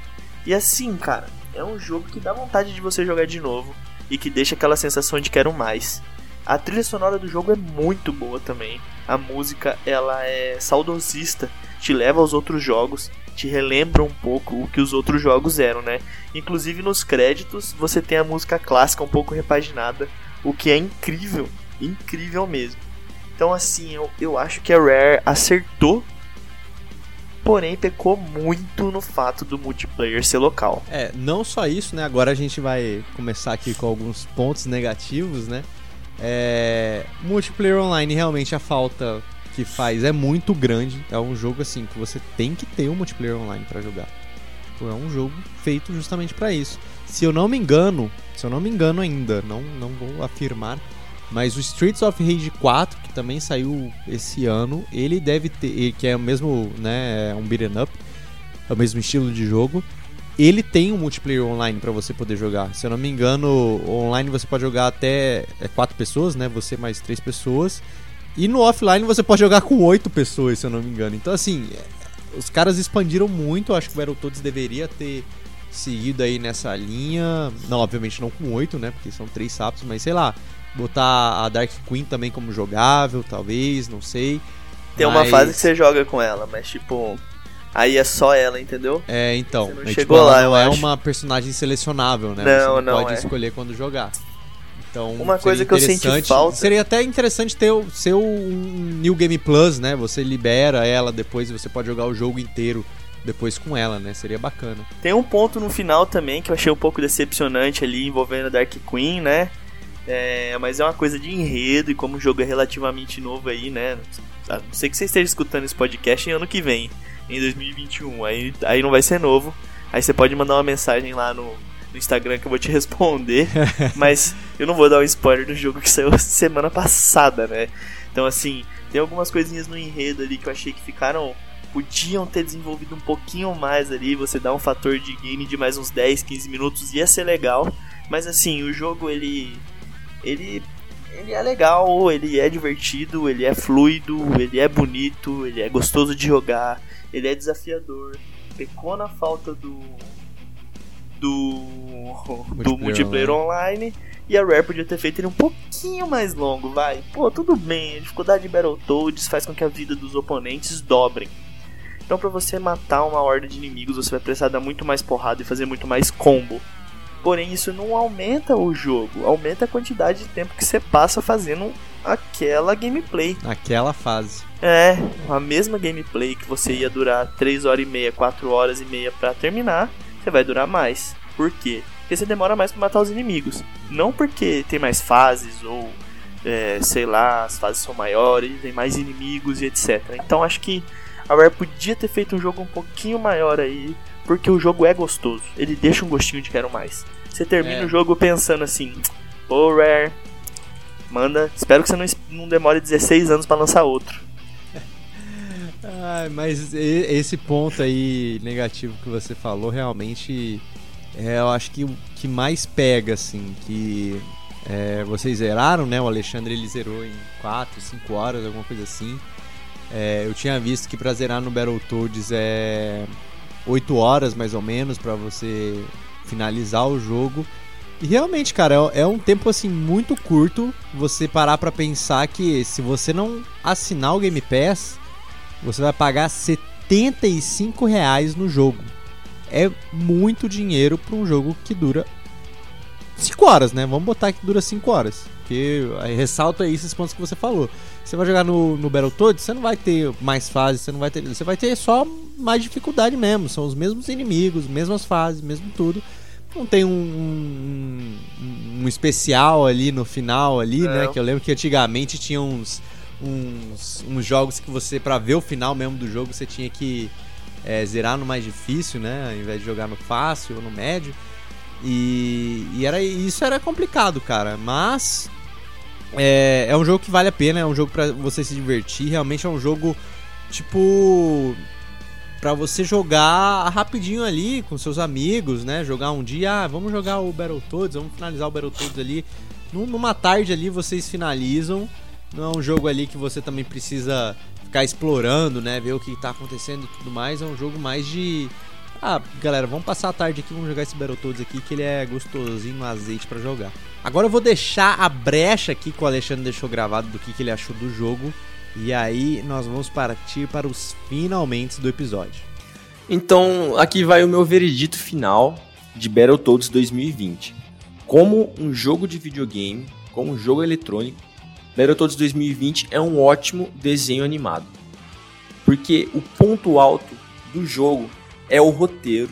Speaker 2: E assim, cara, é um jogo que dá vontade de você jogar de novo e que deixa aquela sensação de quero mais. A trilha sonora do jogo é muito boa também. A música, ela é saudosista, te leva aos outros jogos, te relembra um pouco o que os outros jogos eram, né? Inclusive nos créditos você tem a música clássica um pouco repaginada, o que é incrível, incrível mesmo. Então, assim, eu, eu acho que a Rare acertou, porém pecou muito no fato do multiplayer ser local.
Speaker 1: É, não só isso, né? Agora a gente vai começar aqui com alguns pontos negativos, né? É, multiplayer online, realmente a falta que faz é muito grande. É um jogo assim que você tem que ter um multiplayer online para jogar. Tipo, é um jogo feito justamente para isso. Se eu não me engano, se eu não me engano ainda, não, não vou afirmar, mas o Streets of Rage 4, que também saiu esse ano, ele deve ter, que é o mesmo, né, é um beat'em up, é o mesmo estilo de jogo, ele tem um multiplayer online para você poder jogar. Se eu não me engano, online você pode jogar até é, quatro pessoas, né? Você mais três pessoas. E no offline você pode jogar com oito pessoas, se eu não me engano. Então, assim, os caras expandiram muito. Acho que o Battletoads deveria ter seguido aí nessa linha. Não, obviamente não com oito, né? Porque são três sapos, mas sei lá. Botar a Dark Queen também como jogável, talvez, não sei.
Speaker 2: Tem
Speaker 1: mas...
Speaker 2: uma fase que você joga com ela, mas tipo. Aí é só ela, entendeu?
Speaker 1: É, então.
Speaker 2: Você não
Speaker 1: é, tipo,
Speaker 2: chegou
Speaker 1: ela
Speaker 2: lá,
Speaker 1: não é
Speaker 2: acho.
Speaker 1: uma personagem selecionável, né?
Speaker 2: Não,
Speaker 1: Você não,
Speaker 2: não
Speaker 1: pode
Speaker 2: é.
Speaker 1: escolher quando jogar. Então,
Speaker 2: Uma coisa que eu senti falta-
Speaker 1: Seria até interessante ter o seu um New Game Plus, né? Você libera ela depois e você pode jogar o jogo inteiro depois com ela, né? Seria bacana.
Speaker 2: Tem um ponto no final também que eu achei um pouco decepcionante ali envolvendo a Dark Queen, né? É, mas é uma coisa de enredo e como o jogo é relativamente novo aí, né? A não sei que você esteja escutando esse podcast em ano que vem, em 2021. Aí, aí não vai ser novo. Aí você pode mandar uma mensagem lá no, no Instagram que eu vou te *laughs* responder. mas eu não vou dar um spoiler do jogo que saiu *laughs* semana passada, né? Então, assim, tem algumas coisinhas no enredo ali que eu achei que ficaram. Podiam ter desenvolvido um pouquinho mais ali. Você dá um fator de game de mais uns 10, 15 minutos, ia ser legal. Mas, assim, o jogo ele. Ele. Ele é legal, ele é divertido, ele é fluido, ele é bonito, ele é gostoso de jogar, ele é desafiador. Pecou na falta do. Do. do multiplayer online. E a Rare podia ter feito ele um pouquinho mais longo, vai. Pô, tudo bem, a dificuldade de Battletoads faz com que a vida dos oponentes dobrem. Então, pra você matar uma horda de inimigos, você vai precisar dar muito mais porrada e fazer muito mais combo. Porém, isso não aumenta o jogo, aumenta a quantidade de tempo que você passa fazendo aquela gameplay.
Speaker 1: Naquela fase.
Speaker 2: É, a mesma gameplay que você ia durar 3 horas e meia, 4 horas e meia pra terminar, você vai durar mais. Por quê? Porque você demora mais pra matar os inimigos. Não porque tem mais fases ou, é, sei lá, as fases são maiores, tem mais inimigos e etc. Então acho que a Rare podia ter feito um jogo um pouquinho maior aí, porque o jogo é gostoso. Ele deixa um gostinho de quero mais. Você termina
Speaker 1: É.
Speaker 2: o jogo pensando assim, ô Rare, manda, espero que você não, não demore 16 anos pra lançar outro. *laughs*
Speaker 1: Ai, mas esse ponto aí negativo que você falou realmente é, eu acho que o que mais pega, assim, que é, vocês zeraram, né? O Alexandre ele zerou em 4, 5 horas, alguma coisa assim. É, eu tinha visto que pra zerar no Battletoads é 8 horas mais ou menos pra você finalizar o jogo. E realmente, cara, é, é um tempo assim muito curto você parar pra pensar que se você não assinar o Game Pass, você vai pagar 75 reais no jogo. É muito dinheiro para um jogo que dura 5 horas, né? Vamos botar que dura 5 horas. Aí ressalta aí esses pontos que você falou. Você vai jogar no, no Battletoads, você não vai ter mais fases, você não vai ter. Você vai ter só mais dificuldade mesmo. São os mesmos inimigos, mesmas fases, mesmo tudo. Não tem um, um, um- especial ali no final ali, né?
Speaker 2: Não.
Speaker 1: Que eu lembro que antigamente tinha uns, uns, uns jogos que você, pra ver o final mesmo do jogo, você tinha que é, zerar no mais difícil, né? Ao invés de jogar no fácil ou no médio. E, e era, isso era complicado, cara. Mas é, é um jogo que vale a pena, é um jogo pra você se divertir. Realmente é um jogo, tipo. Pra você jogar rapidinho ali com seus amigos, né? Jogar um dia, ah, vamos jogar o Battletoads, vamos finalizar o Battletoads ali. Num- Numa tarde ali vocês finalizam. Não é um jogo ali que você também precisa ficar explorando, né? Ver o que tá acontecendo e tudo mais. É um jogo mais de. Ah, galera, vamos passar a tarde aqui, vamos jogar esse Battletoads aqui, que ele é gostosinho azeite pra jogar. Agora eu vou deixar a brecha aqui que o Alexandre deixou gravado do que, que ele achou do jogo. E aí nós vamos partir para os finalmente do episódio.
Speaker 3: Então, aqui vai o meu veredito final de Battletoads 2020. Como um jogo de videogame, como um jogo eletrônico, Battletoads 2020 é um ótimo desenho animado. Porque o ponto alto do jogo é o roteiro,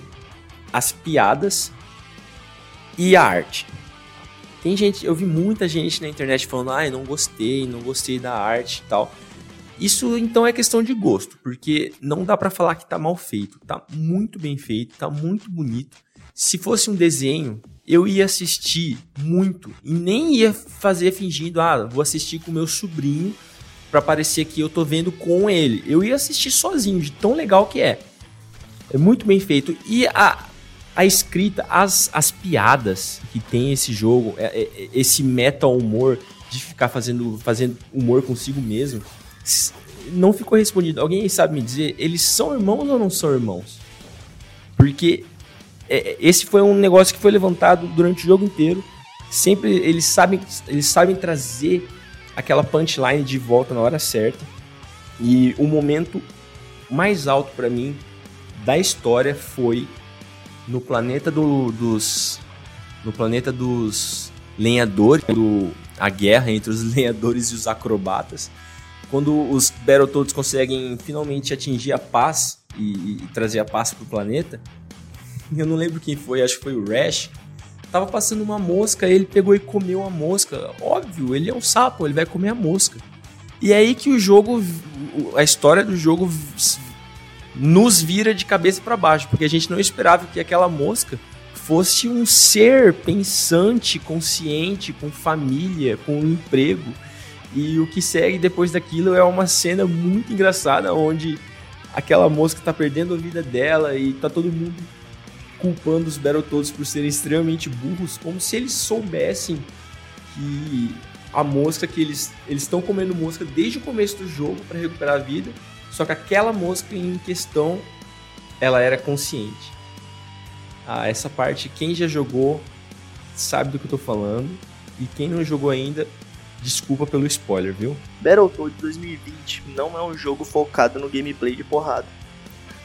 Speaker 3: as piadas e a arte. Tem gente, eu vi muita gente na internet falando: "Ai, não gostei, não gostei da arte e tal". Isso então é questão de gosto, porque não dá pra falar que tá mal feito, tá muito bem feito, tá muito bonito. Se fosse um desenho, eu ia assistir muito e nem ia fazer fingindo, ah, vou assistir com meu sobrinho pra parecer que eu tô vendo com ele. Eu ia assistir sozinho, de tão legal que é. É muito bem feito e a a escrita, as, as piadas que tem esse jogo, é, é, é, esse meta-humor de ficar fazendo, fazendo humor consigo mesmo, não ficou respondido. Alguém sabe me dizer, eles são irmãos ou não são irmãos? Porque esse foi um negócio que foi levantado durante o jogo inteiro. Sempre eles sabem, eles sabem trazer aquela punchline de volta na hora certa. E o momento mais alto para mim da história foi no planeta do, dos no planeta dos lenhadores, do, a guerra entre os *laughs* lenhadores e os acrobatas, quando os Battletoads conseguem finalmente atingir a paz e, e trazer a paz pro planeta, *laughs* eu não lembro quem foi, acho que foi o Rash, tava passando uma mosca, ele pegou e comeu a mosca. Óbvio, ele é um sapo, ele vai comer a mosca. E é aí que o jogo, a história do jogo nos vira de cabeça para baixo, porque a gente não esperava que aquela mosca fosse um ser pensante, consciente, com família, com um emprego. E o que segue depois daquilo é uma cena muito engraçada onde aquela mosca tá perdendo a vida dela e tá todo mundo culpando os Battletoads por serem extremamente burros, como se eles soubessem que a mosca que eles eles estão comendo mosca desde o começo do jogo para recuperar a vida só que aquela mosca em questão, ela era consciente. Ah, essa parte, quem já jogou sabe do que eu tô falando. E quem não jogou ainda, desculpa pelo spoiler, viu?
Speaker 2: Battletoads 2020 não é um jogo focado no gameplay de porrada.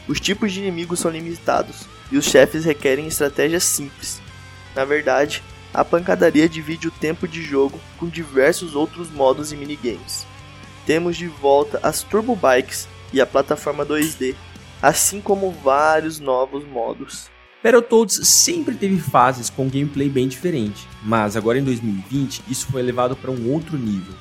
Speaker 2: Os tipos de inimigos são limitados e os chefes requerem estratégias simples. Na verdade, a pancadaria divide o tempo de jogo com diversos outros modos e minigames. Temos de volta as Turbo Bikes e a plataforma 2D, assim como vários novos modos.
Speaker 3: Battletoads sempre teve fases com gameplay bem diferente, mas agora em 2020 isso foi elevado para um outro nível.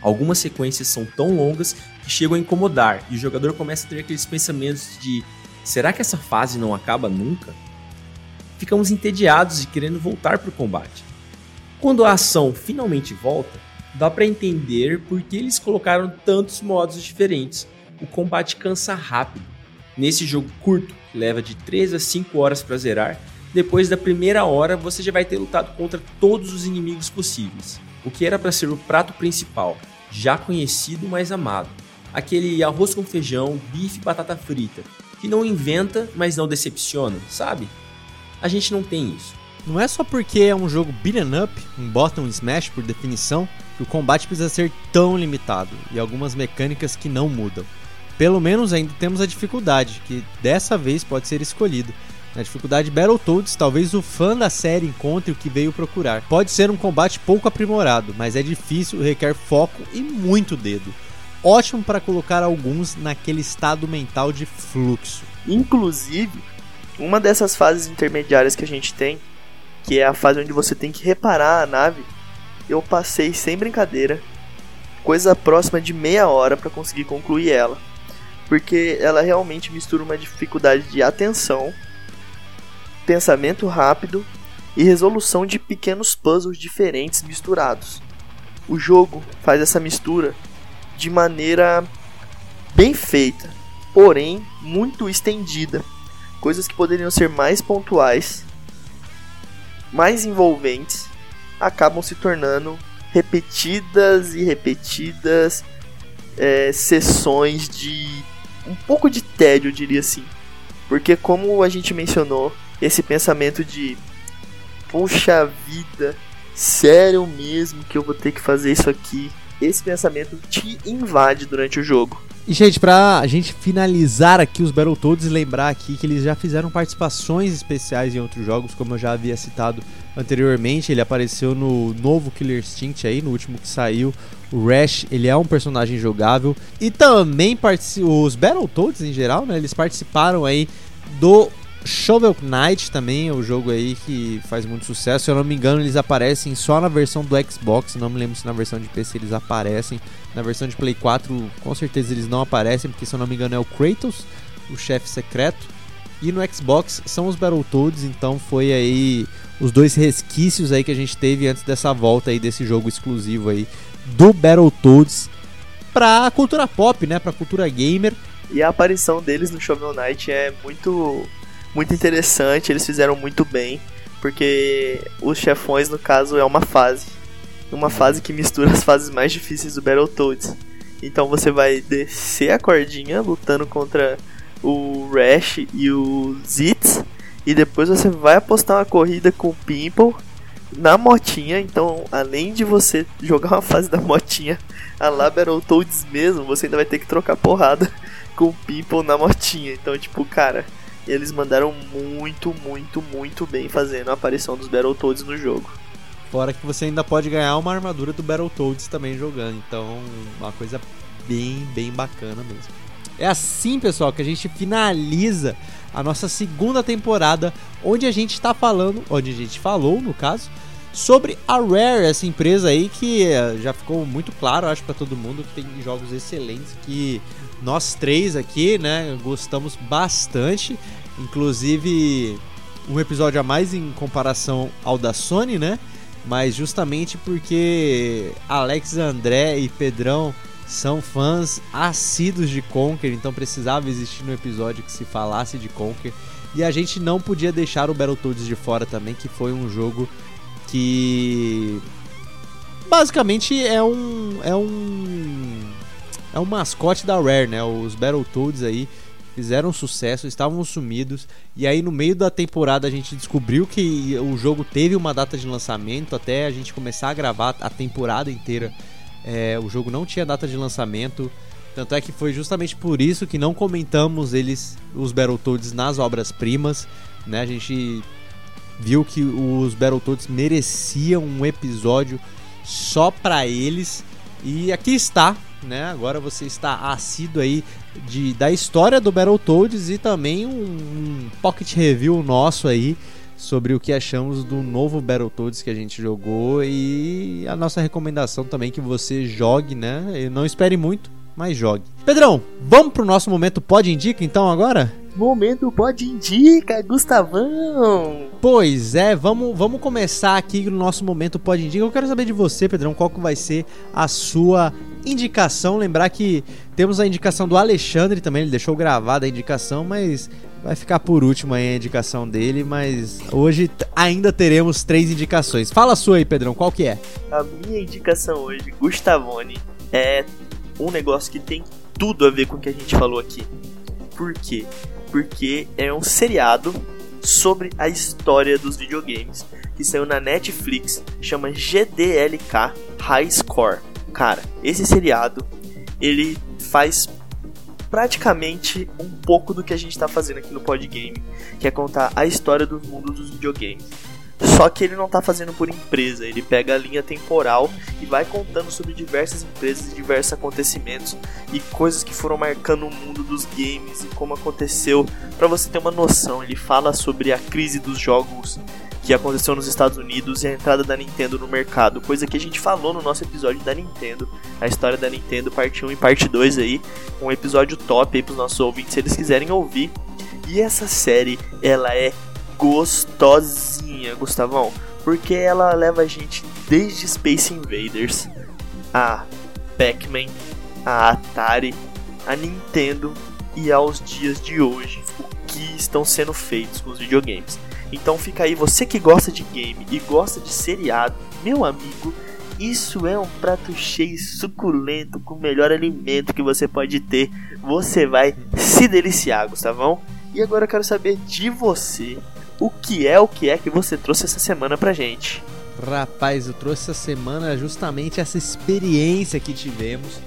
Speaker 3: Algumas sequências são tão longas que chegam a incomodar e o jogador começa a ter aqueles pensamentos de será que essa fase não acaba nunca? Ficamos entediados e querendo voltar para o combate. Quando a ação finalmente volta, dá para entender por que eles colocaram tantos modos diferentes o combate cansa rápido. Nesse jogo curto, que leva de 3 a 5 horas para zerar, depois da primeira hora você já vai ter lutado contra todos os inimigos possíveis. O que era para ser o prato principal, já conhecido mas amado. Aquele arroz com feijão, bife e batata frita, que não inventa, mas não decepciona, sabe? A gente não tem isso.
Speaker 1: Não é só porque é um jogo beat'em up, um bottom smash por definição, que o combate precisa ser tão limitado e algumas mecânicas que não mudam. Pelo menos ainda temos a dificuldade, que dessa vez pode ser escolhido. Na dificuldade Battletoads, talvez o fã da série encontre o que veio procurar. Pode ser um combate pouco aprimorado, mas é difícil, requer foco e muito dedo. Ótimo para colocar alguns naquele estado mental de fluxo.
Speaker 2: Inclusive, uma dessas fases intermediárias que a gente tem, que é a fase onde você tem que reparar a nave, eu passei sem brincadeira, coisa próxima de meia hora para conseguir concluir ela porque ela realmente mistura uma dificuldade de atenção, pensamento rápido e resolução de pequenos puzzles diferentes misturados. O jogo faz essa mistura de maneira bem feita, porém muito estendida. Coisas que poderiam ser mais pontuais, mais envolventes, acabam se tornando repetidas e repetidas é, sessões de um pouco de tédio, eu diria assim. Porque como a gente mencionou, esse pensamento de puxa vida, sério mesmo que eu vou ter que fazer isso aqui. Esse pensamento te invade durante o jogo.
Speaker 1: E, gente, pra gente finalizar aqui os Battletoads, lembrar aqui que eles já fizeram participações especiais em outros jogos, como eu já havia citado anteriormente. Ele apareceu no novo Killer Instinct aí, no último que saiu. O Rash, ele é um personagem jogável. E também os Battletoads em geral, né? Eles participaram aí do Shovel Knight também, o jogo aí que faz muito sucesso. Se eu não me engano, eles aparecem só na versão do Xbox. Não me lembro se na versão de PC eles aparecem. Na versão de Play 4, com certeza eles não aparecem, porque se eu não me engano é o Kratos, o chefe secreto. E no Xbox são os Battletoads, então foi aí os dois resquícios aí que a gente teve antes dessa volta aí desse jogo exclusivo aí do Battletoads pra cultura pop, né, pra cultura gamer.
Speaker 2: E a aparição deles no Shovel Knight é muito muito interessante, eles fizeram muito bem, porque os chefões, no caso, é uma fase. Uma fase que mistura as fases mais difíceis do Battletoads. Então você vai descer a cordinha lutando contra o Rash e o Zitz. E depois você vai apostar uma corrida com o Pimple na motinha. Então, além de você jogar uma fase da motinha a lá Battletoads mesmo, você ainda vai ter que trocar porrada *laughs* com o Pimple na motinha. Então, tipo, cara, eles mandaram muito, muito, muito bem fazendo a aparição dos Battletoads no jogo.
Speaker 1: Fora que você ainda pode ganhar uma armadura do Battletoads também jogando. Então, uma coisa bem, bem bacana mesmo. É assim, pessoal, que a gente finaliza a nossa segunda temporada, onde a gente está falando, onde a gente falou, no caso, sobre a Rare, essa empresa aí que eh, já ficou muito claro, acho para todo mundo que tem jogos excelentes que nós três aqui, né, gostamos bastante, inclusive um episódio a mais em comparação ao da Sony, né? Mas justamente porque Alex, André e Pedrão são fãs assíduos de Conker, então precisava existir um episódio que se falasse de Conker. E a gente não podia deixar o Battletoads de fora também, que foi um jogo que basicamente é um é um é um mascote da Rare, né? Os Battletoads aí fizeram sucesso, estavam sumidos e aí no meio da temporada a gente descobriu que o jogo teve uma data de lançamento até a gente começar a gravar a temporada inteira é, o jogo não tinha data de lançamento. Tanto é que foi justamente por isso que não comentamos eles, os Battletoads, nas obras-primas. Né? A gente viu que os Battletoads mereciam um episódio só para eles. E aqui está, né? Agora você está assíduo aí de, da história do Battletoads e também um, um pocket review nosso aí sobre o que achamos do novo Battletoads que a gente jogou e a nossa recomendação também que você jogue, né? E não espere muito, mas jogue. Pedrão, vamos pro nosso momento Pode Indica então agora?
Speaker 2: Momento Pode Indica, Gustavão!
Speaker 1: Pois é, vamos, vamos começar aqui no nosso momento Pode Indica. Eu quero saber de você, Pedrão, qual que vai ser a sua indicação. Lembrar que temos a indicação do Alexandre também, ele deixou gravada a indicação, mas Vai ficar por último aí a indicação dele, mas hoje ainda teremos três indicações. Fala a sua aí, Pedrão, qual que é?
Speaker 2: A minha indicação hoje, Gustavone, é um negócio que tem tudo a ver com o que a gente falou aqui. Por quê? Porque é um seriado sobre a história dos videogames que saiu na Netflix, chama GDLK High Score. Cara, esse seriado ele faz praticamente um pouco do que a gente está fazendo aqui no Podgame, que é contar a história do mundo dos videogames. Só que ele não está fazendo por empresa, ele pega a linha temporal e vai contando sobre diversas empresas diversos acontecimentos e coisas que foram marcando o mundo dos games e como aconteceu, para você ter uma noção. Ele fala sobre a crise dos jogos que aconteceu nos Estados Unidos e a entrada da Nintendo no mercado, coisa que a gente falou no nosso episódio da Nintendo, a história da Nintendo, parte 1 e parte 2 aí, um episódio top aí pros nossos ouvintes se eles quiserem ouvir. E essa série, ela é gostosinha, Gustavão, porque ela leva a gente desde Space Invaders, a Pac-Man, a Atari, a Nintendo e aos dias de hoje, o que estão sendo feitos com os videogames. Então fica aí, você que gosta de game e gosta de seriado, meu amigo, isso é um prato cheio suculento com o melhor alimento que você pode ter. Você vai se deliciar, Gustavão. E agora eu quero saber de você, o que é o que é que você trouxe essa semana pra gente?
Speaker 1: Rapaz, eu trouxe essa semana justamente essa experiência que tivemos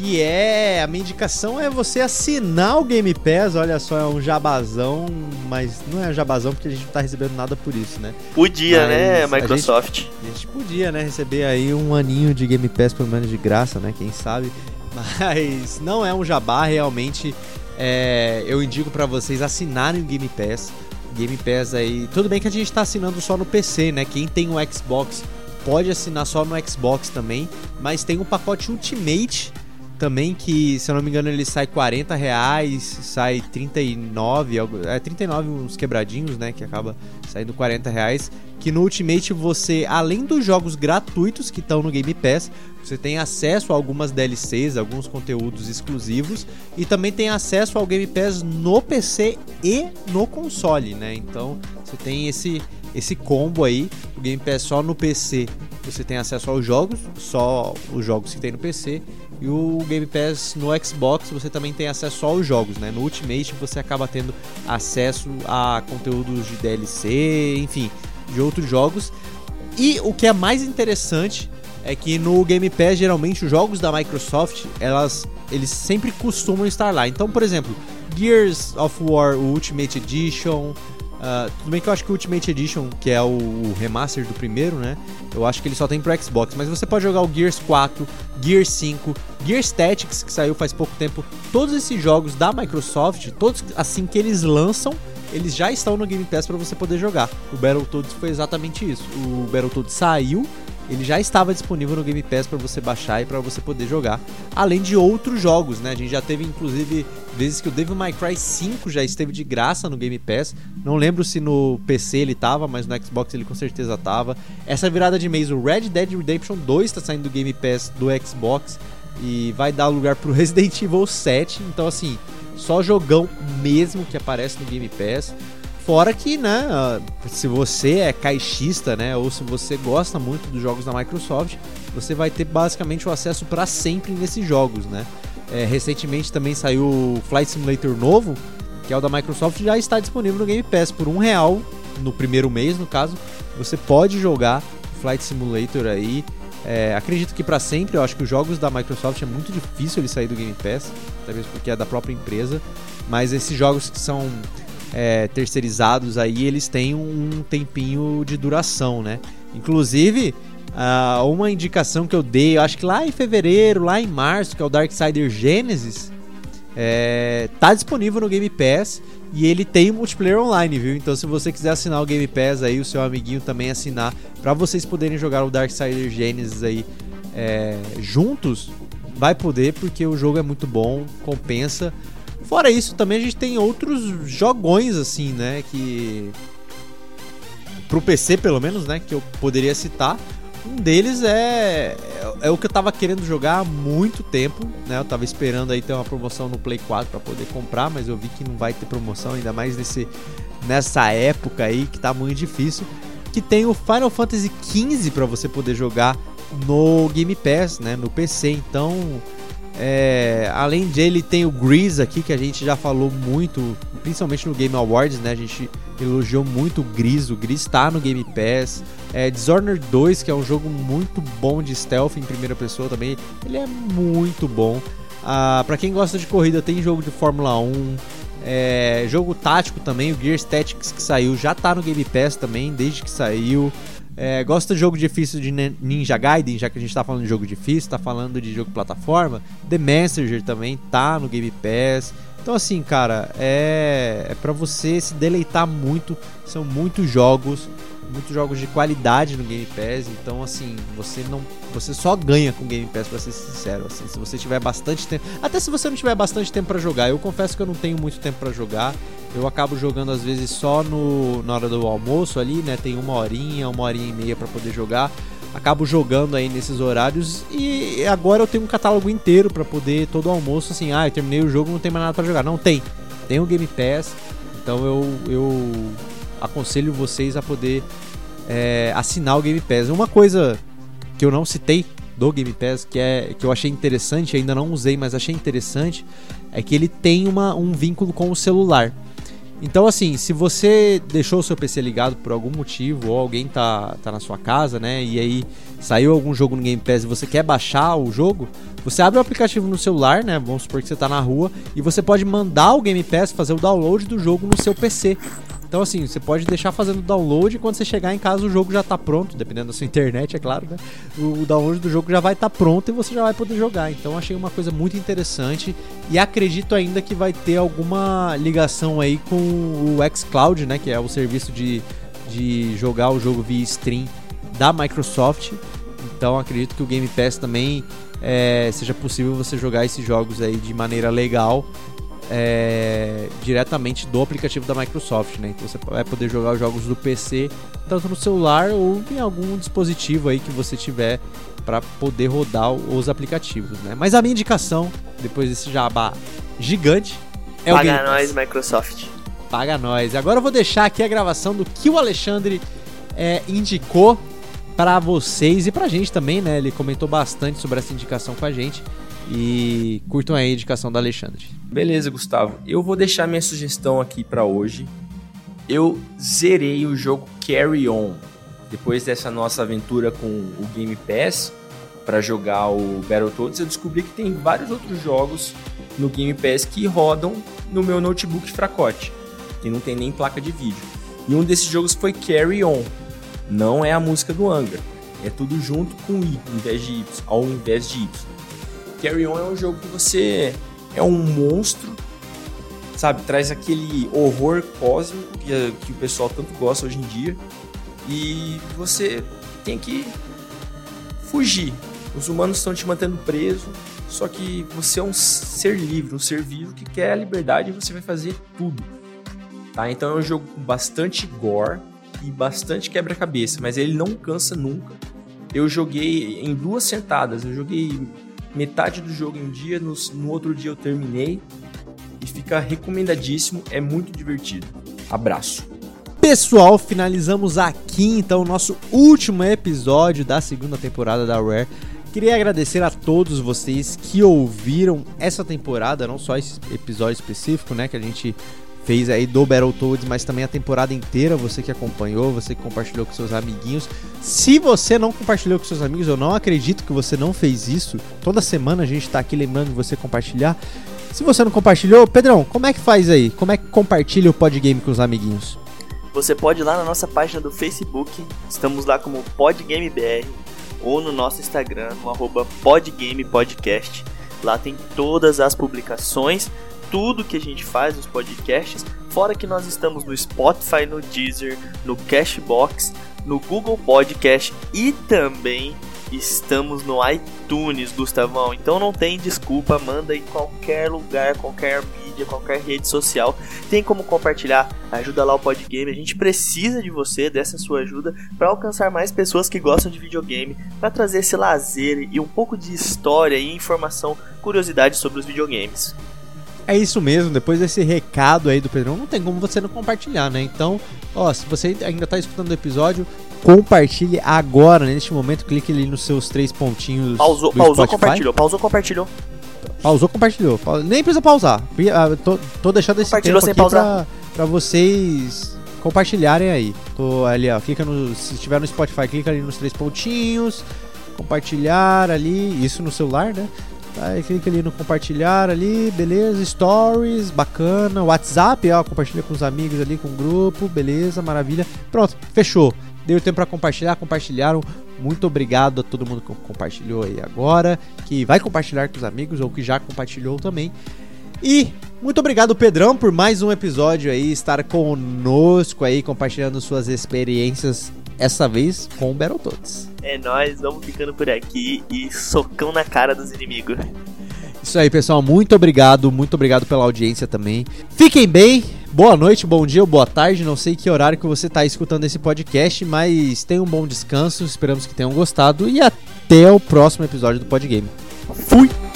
Speaker 1: que é a minha indicação é você assinar o Game Pass. Olha só, é um jabazão, mas não é um jabazão porque a gente não tá recebendo nada por isso, né?
Speaker 2: Podia, né, mas né, Microsoft?
Speaker 1: A gente, a gente, podia, né, receber aí um aninho de Game Pass pelo menos de graça, né? Quem sabe? *laughs* Mas não é um jabá, realmente. É, eu indico para vocês assinarem o Game Pass. Game Pass aí. Tudo bem que a gente tá assinando só no PC, né? Quem tem o Xbox pode assinar só no Xbox também, mas tem um pacote Ultimate também que, se eu não me engano, ele sai 40 reais, sai 39, é 39 uns quebradinhos, né? Que acaba saindo 40 reais. Que no Ultimate você, além dos jogos gratuitos que estão no Game Pass, você tem acesso a algumas DLCs, alguns conteúdos exclusivos e também tem acesso ao Game Pass no PC e no console, né? Então você tem esse esse combo aí, o Game Pass só no PC você tem acesso aos jogos, só os jogos que tem no PC, e o Game Pass no Xbox você também tem acesso aos jogos, né? No Ultimate você acaba tendo acesso a conteúdos de DLC, enfim, de outros jogos. E o que é mais interessante é que no Game Pass geralmente os jogos da Microsoft, elas eles sempre costumam estar lá. Então, por exemplo, Gears of War Ultimate Edition, Uh, tudo bem que eu acho que o Ultimate Edition, que é o, o, remaster do primeiro, né? Eu acho que ele só tem pro Xbox, mas você pode jogar o Gears 4, Gears 5, Gears Tactics, que saiu faz pouco tempo. Todos esses jogos da Microsoft, todos assim que eles lançam, eles já estão no Game Pass para você poder jogar. O Battletoads foi exatamente isso. O Battletoads saiu, ele já estava disponível no Game Pass para você baixar e para você poder jogar, além de outros jogos, né? A gente já teve inclusive vezes que o Devil May Cry 5 já esteve de graça no Game Pass. Não lembro se no PC ele tava, mas no Xbox ele com certeza tava. Essa virada de mês, o Red Dead Redemption 2 está saindo do Game Pass do Xbox e vai dar lugar pro *laughs* Resident Evil 7. Então assim, só jogão mesmo que aparece no Game Pass. Fora que, né, se você é caixista, né, ou se você gosta muito dos jogos da Microsoft, você vai ter basicamente o acesso para sempre nesses jogos, né? É, recentemente também saiu o Flight Simulator novo, que é o da Microsoft, já está disponível no Game Pass por um real no primeiro mês, no caso. Você pode jogar Flight Simulator aí. É, acredito que para sempre, eu acho que os jogos da Microsoft é muito difícil ele sair do Game Pass, talvez porque é da própria empresa. Mas esses jogos que são é, terceirizados aí, eles têm um tempinho de duração, né? Inclusive, uh, uma indicação que eu dei, eu acho que lá em fevereiro, lá em março, que é o Darksider Genesis, é, tá disponível no Game Pass e ele tem multiplayer online, viu? Então se você quiser assinar o Game Pass aí, o seu amiguinho também assinar, para vocês poderem jogar o Darksider Genesis aí é, juntos, vai poder porque o jogo é muito bom, compensa. Fora isso, também a gente tem outros jogões, assim, né? Que. Pro PC, pelo menos, né? Que eu poderia citar. Um deles é, é, é o que eu tava querendo jogar há muito tempo, né? Eu tava esperando aí ter uma promoção no Play 4 para poder comprar, mas eu vi que não vai ter promoção, ainda mais nesse, nessa época aí que tá muito difícil. Que tem o Final Fantasy XV para você poder jogar no Game Pass, né? No PC. Então, é, além dele, tem o Grease aqui, que a gente já falou muito, principalmente no Game Awards, né? A gente elogiou muito o Grease, o Grease está no Game Pass. É, Dishonored 2, que é um jogo muito bom de stealth em primeira pessoa também, ele é muito bom. Ah, para quem gosta de corrida, tem jogo de Fórmula 1. É, jogo tático também, o Gears Tactics que saiu já está no Game Pass também, desde que saiu. É, gosta de jogo difícil de Ninja Gaiden, já que a gente tá falando de jogo difícil, tá falando de jogo plataforma. The Messenger também tá no Game Pass. Então assim, cara, é, é para você se deleitar muito. São muitos jogos muitos jogos de qualidade no Game Pass, então assim, você não você só ganha com Game Pass para ser sincero, assim, se você tiver bastante tempo, até se você não tiver bastante tempo para jogar. Eu confesso que eu não tenho muito tempo para jogar. Eu acabo jogando às vezes só no na hora do almoço ali, né? Tem uma horinha, uma horinha e meia para poder jogar. Acabo jogando aí nesses horários e agora eu tenho um catálogo inteiro para poder todo almoço assim, ah, eu terminei o jogo, não tem mais nada para jogar. Não tem. Tem o Game Pass. Então eu eu aconselho vocês a poder é, assinar o Game Pass. Uma coisa que eu não citei do Game Pass, que, é, que eu achei interessante, ainda não usei, mas achei interessante, é que ele tem uma, um vínculo com o celular. Então, assim, se você deixou o seu PC ligado por algum motivo, ou alguém tá, tá na sua casa, né, e aí saiu algum jogo no Game Pass e você quer baixar o jogo, você abre o aplicativo no celular, né, vamos supor que você tá na rua, e você pode mandar o Game Pass fazer o download do jogo no seu PC. Então, assim, você pode deixar fazendo download e quando você chegar em casa o jogo já tá pronto, dependendo da sua internet, é claro, né? O download do jogo já vai estar tá pronto e você já vai poder jogar. Então, achei uma coisa muito interessante e acredito ainda que vai ter alguma ligação aí com o xCloud, né? Que é o serviço de, de jogar o jogo via stream da Microsoft. Então, acredito que o Game Pass também é, seja possível você jogar esses jogos aí de maneira legal é, diretamente do aplicativo da Microsoft, né? Então você vai poder jogar os jogos do PC tanto no celular ou em algum dispositivo aí que você tiver para poder rodar os aplicativos, né? Mas a minha indicação, depois desse jabá gigante, é
Speaker 2: Paga
Speaker 1: o Game
Speaker 2: nós. Microsoft.
Speaker 1: Paga nós. Agora eu vou deixar aqui a gravação do que o Alexandre é, indicou para vocês e pra gente também, né? Ele comentou bastante sobre essa indicação com a gente. E curtam aí a indicação do Alexandre.
Speaker 3: Beleza, Gustavo. Eu vou deixar minha sugestão aqui pra hoje. Eu zerei o jogo Carry On. Depois dessa nossa aventura com o Game Pass para jogar o Battletoads, eu descobri que tem vários outros jogos no Game Pass que rodam no meu notebook fracote, que não tem nem placa de vídeo. E um desses jogos foi Carry On. Não é a música do Angra. É tudo junto com I, ao invés de Y. Carry On é um jogo que você é um monstro, sabe? Traz aquele horror cósmico que, que o pessoal tanto gosta hoje em dia. E você tem que fugir. Os humanos estão te mantendo preso, só que você é um ser livre, um ser vivo que quer a liberdade e você vai fazer tudo. Tá? Então é um jogo com bastante gore e bastante quebra-cabeça, mas ele não cansa nunca. Eu joguei em duas sentadas, eu joguei metade do jogo em um dia, no, no outro dia eu terminei e fica recomendadíssimo, é muito divertido. Abraço.
Speaker 1: Pessoal, finalizamos aqui então o nosso último episódio da segunda temporada da Rare. Queria agradecer a todos vocês que ouviram essa temporada, não só esse episódio específico, né, que a gente fez aí do Battletoads, mas também a temporada inteira, você que acompanhou, você que compartilhou com seus amiguinhos. Se você não compartilhou com seus amigos, eu não acredito que você não fez isso. Toda semana a gente tá aqui lembrando de você compartilhar. Se você não compartilhou, Pedrão, como é que faz aí? Como é que compartilha o Podgame com os amiguinhos?
Speaker 2: Você pode ir lá na nossa página do Facebook, estamos lá como PodGameBR, ou no nosso Instagram, no arroba PodGamePodcast. Lá tem todas as publicações, tudo que a gente faz nos podcasts, fora que nós estamos no Spotify, no Deezer, no Cashbox, no Google Podcast e também estamos no iTunes, Gustavão. Então não tem desculpa, manda em qualquer lugar, qualquer mídia, qualquer rede social. Tem como compartilhar, ajuda lá o Podgame. A gente precisa de você, dessa sua ajuda, para alcançar mais pessoas que gostam de videogame, para trazer esse lazer e um pouco de história e informação, curiosidade sobre os videogames.
Speaker 1: É isso mesmo, depois desse recado aí do Pedrão, não tem como você não compartilhar, né? Então, ó, se você ainda tá escutando o episódio, compartilhe agora, né? neste momento, clique ali nos seus três pontinhos.
Speaker 2: Pausou, pausou,
Speaker 1: Spotify.
Speaker 2: compartilhou, pausou, compartilhou.
Speaker 1: Pausou, compartilhou. Pa- Nem precisa pausar. Ah, Tô, tô deixando esse tempo aqui pra, pra vocês compartilharem aí. Tô ali, ó. Clica no. Se estiver no Spotify, clica ali nos três pontinhos. Compartilhar ali. Isso no celular, né? Aí clica ali no compartilhar ali, beleza, stories, bacana, WhatsApp, ó, compartilha com os amigos ali, com o grupo, beleza, maravilha. Pronto, fechou. Deu tempo pra compartilhar, compartilharam. Muito obrigado a todo mundo que compartilhou aí agora, que vai compartilhar com os amigos ou que já compartilhou também. E muito obrigado, Pedrão, por mais um episódio aí, estar conosco aí, compartilhando suas experiências, essa vez com o Battletoads.
Speaker 2: É nóis, vamos ficando por aqui e socão na cara dos inimigos.
Speaker 1: Isso aí, pessoal. Muito obrigado, muito obrigado pela audiência também. Fiquem bem. Boa noite, bom dia ou boa tarde. Não sei que horário que você está escutando esse podcast, mas tenham um bom descanso. Esperamos que tenham gostado e até o próximo episódio do Podgame.
Speaker 2: Fui!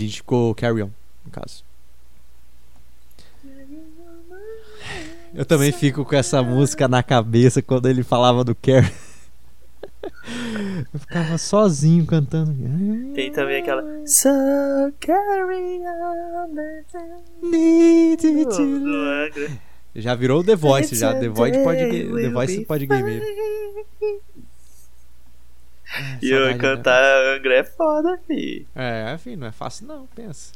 Speaker 1: Ele indicou Carry On, no caso. Eu também fico com essa música na cabeça quando ele falava do Carry. Eu ficava sozinho cantando.
Speaker 2: Tem também aquela. So carry on
Speaker 1: Need
Speaker 2: Angra.
Speaker 1: Já virou The Voice, já. The Voice pode, The Voice pode game.
Speaker 2: Fine. E eu
Speaker 1: do
Speaker 2: cantar Angra é foda, fi.
Speaker 1: É, enfim, não é fácil não, pensa.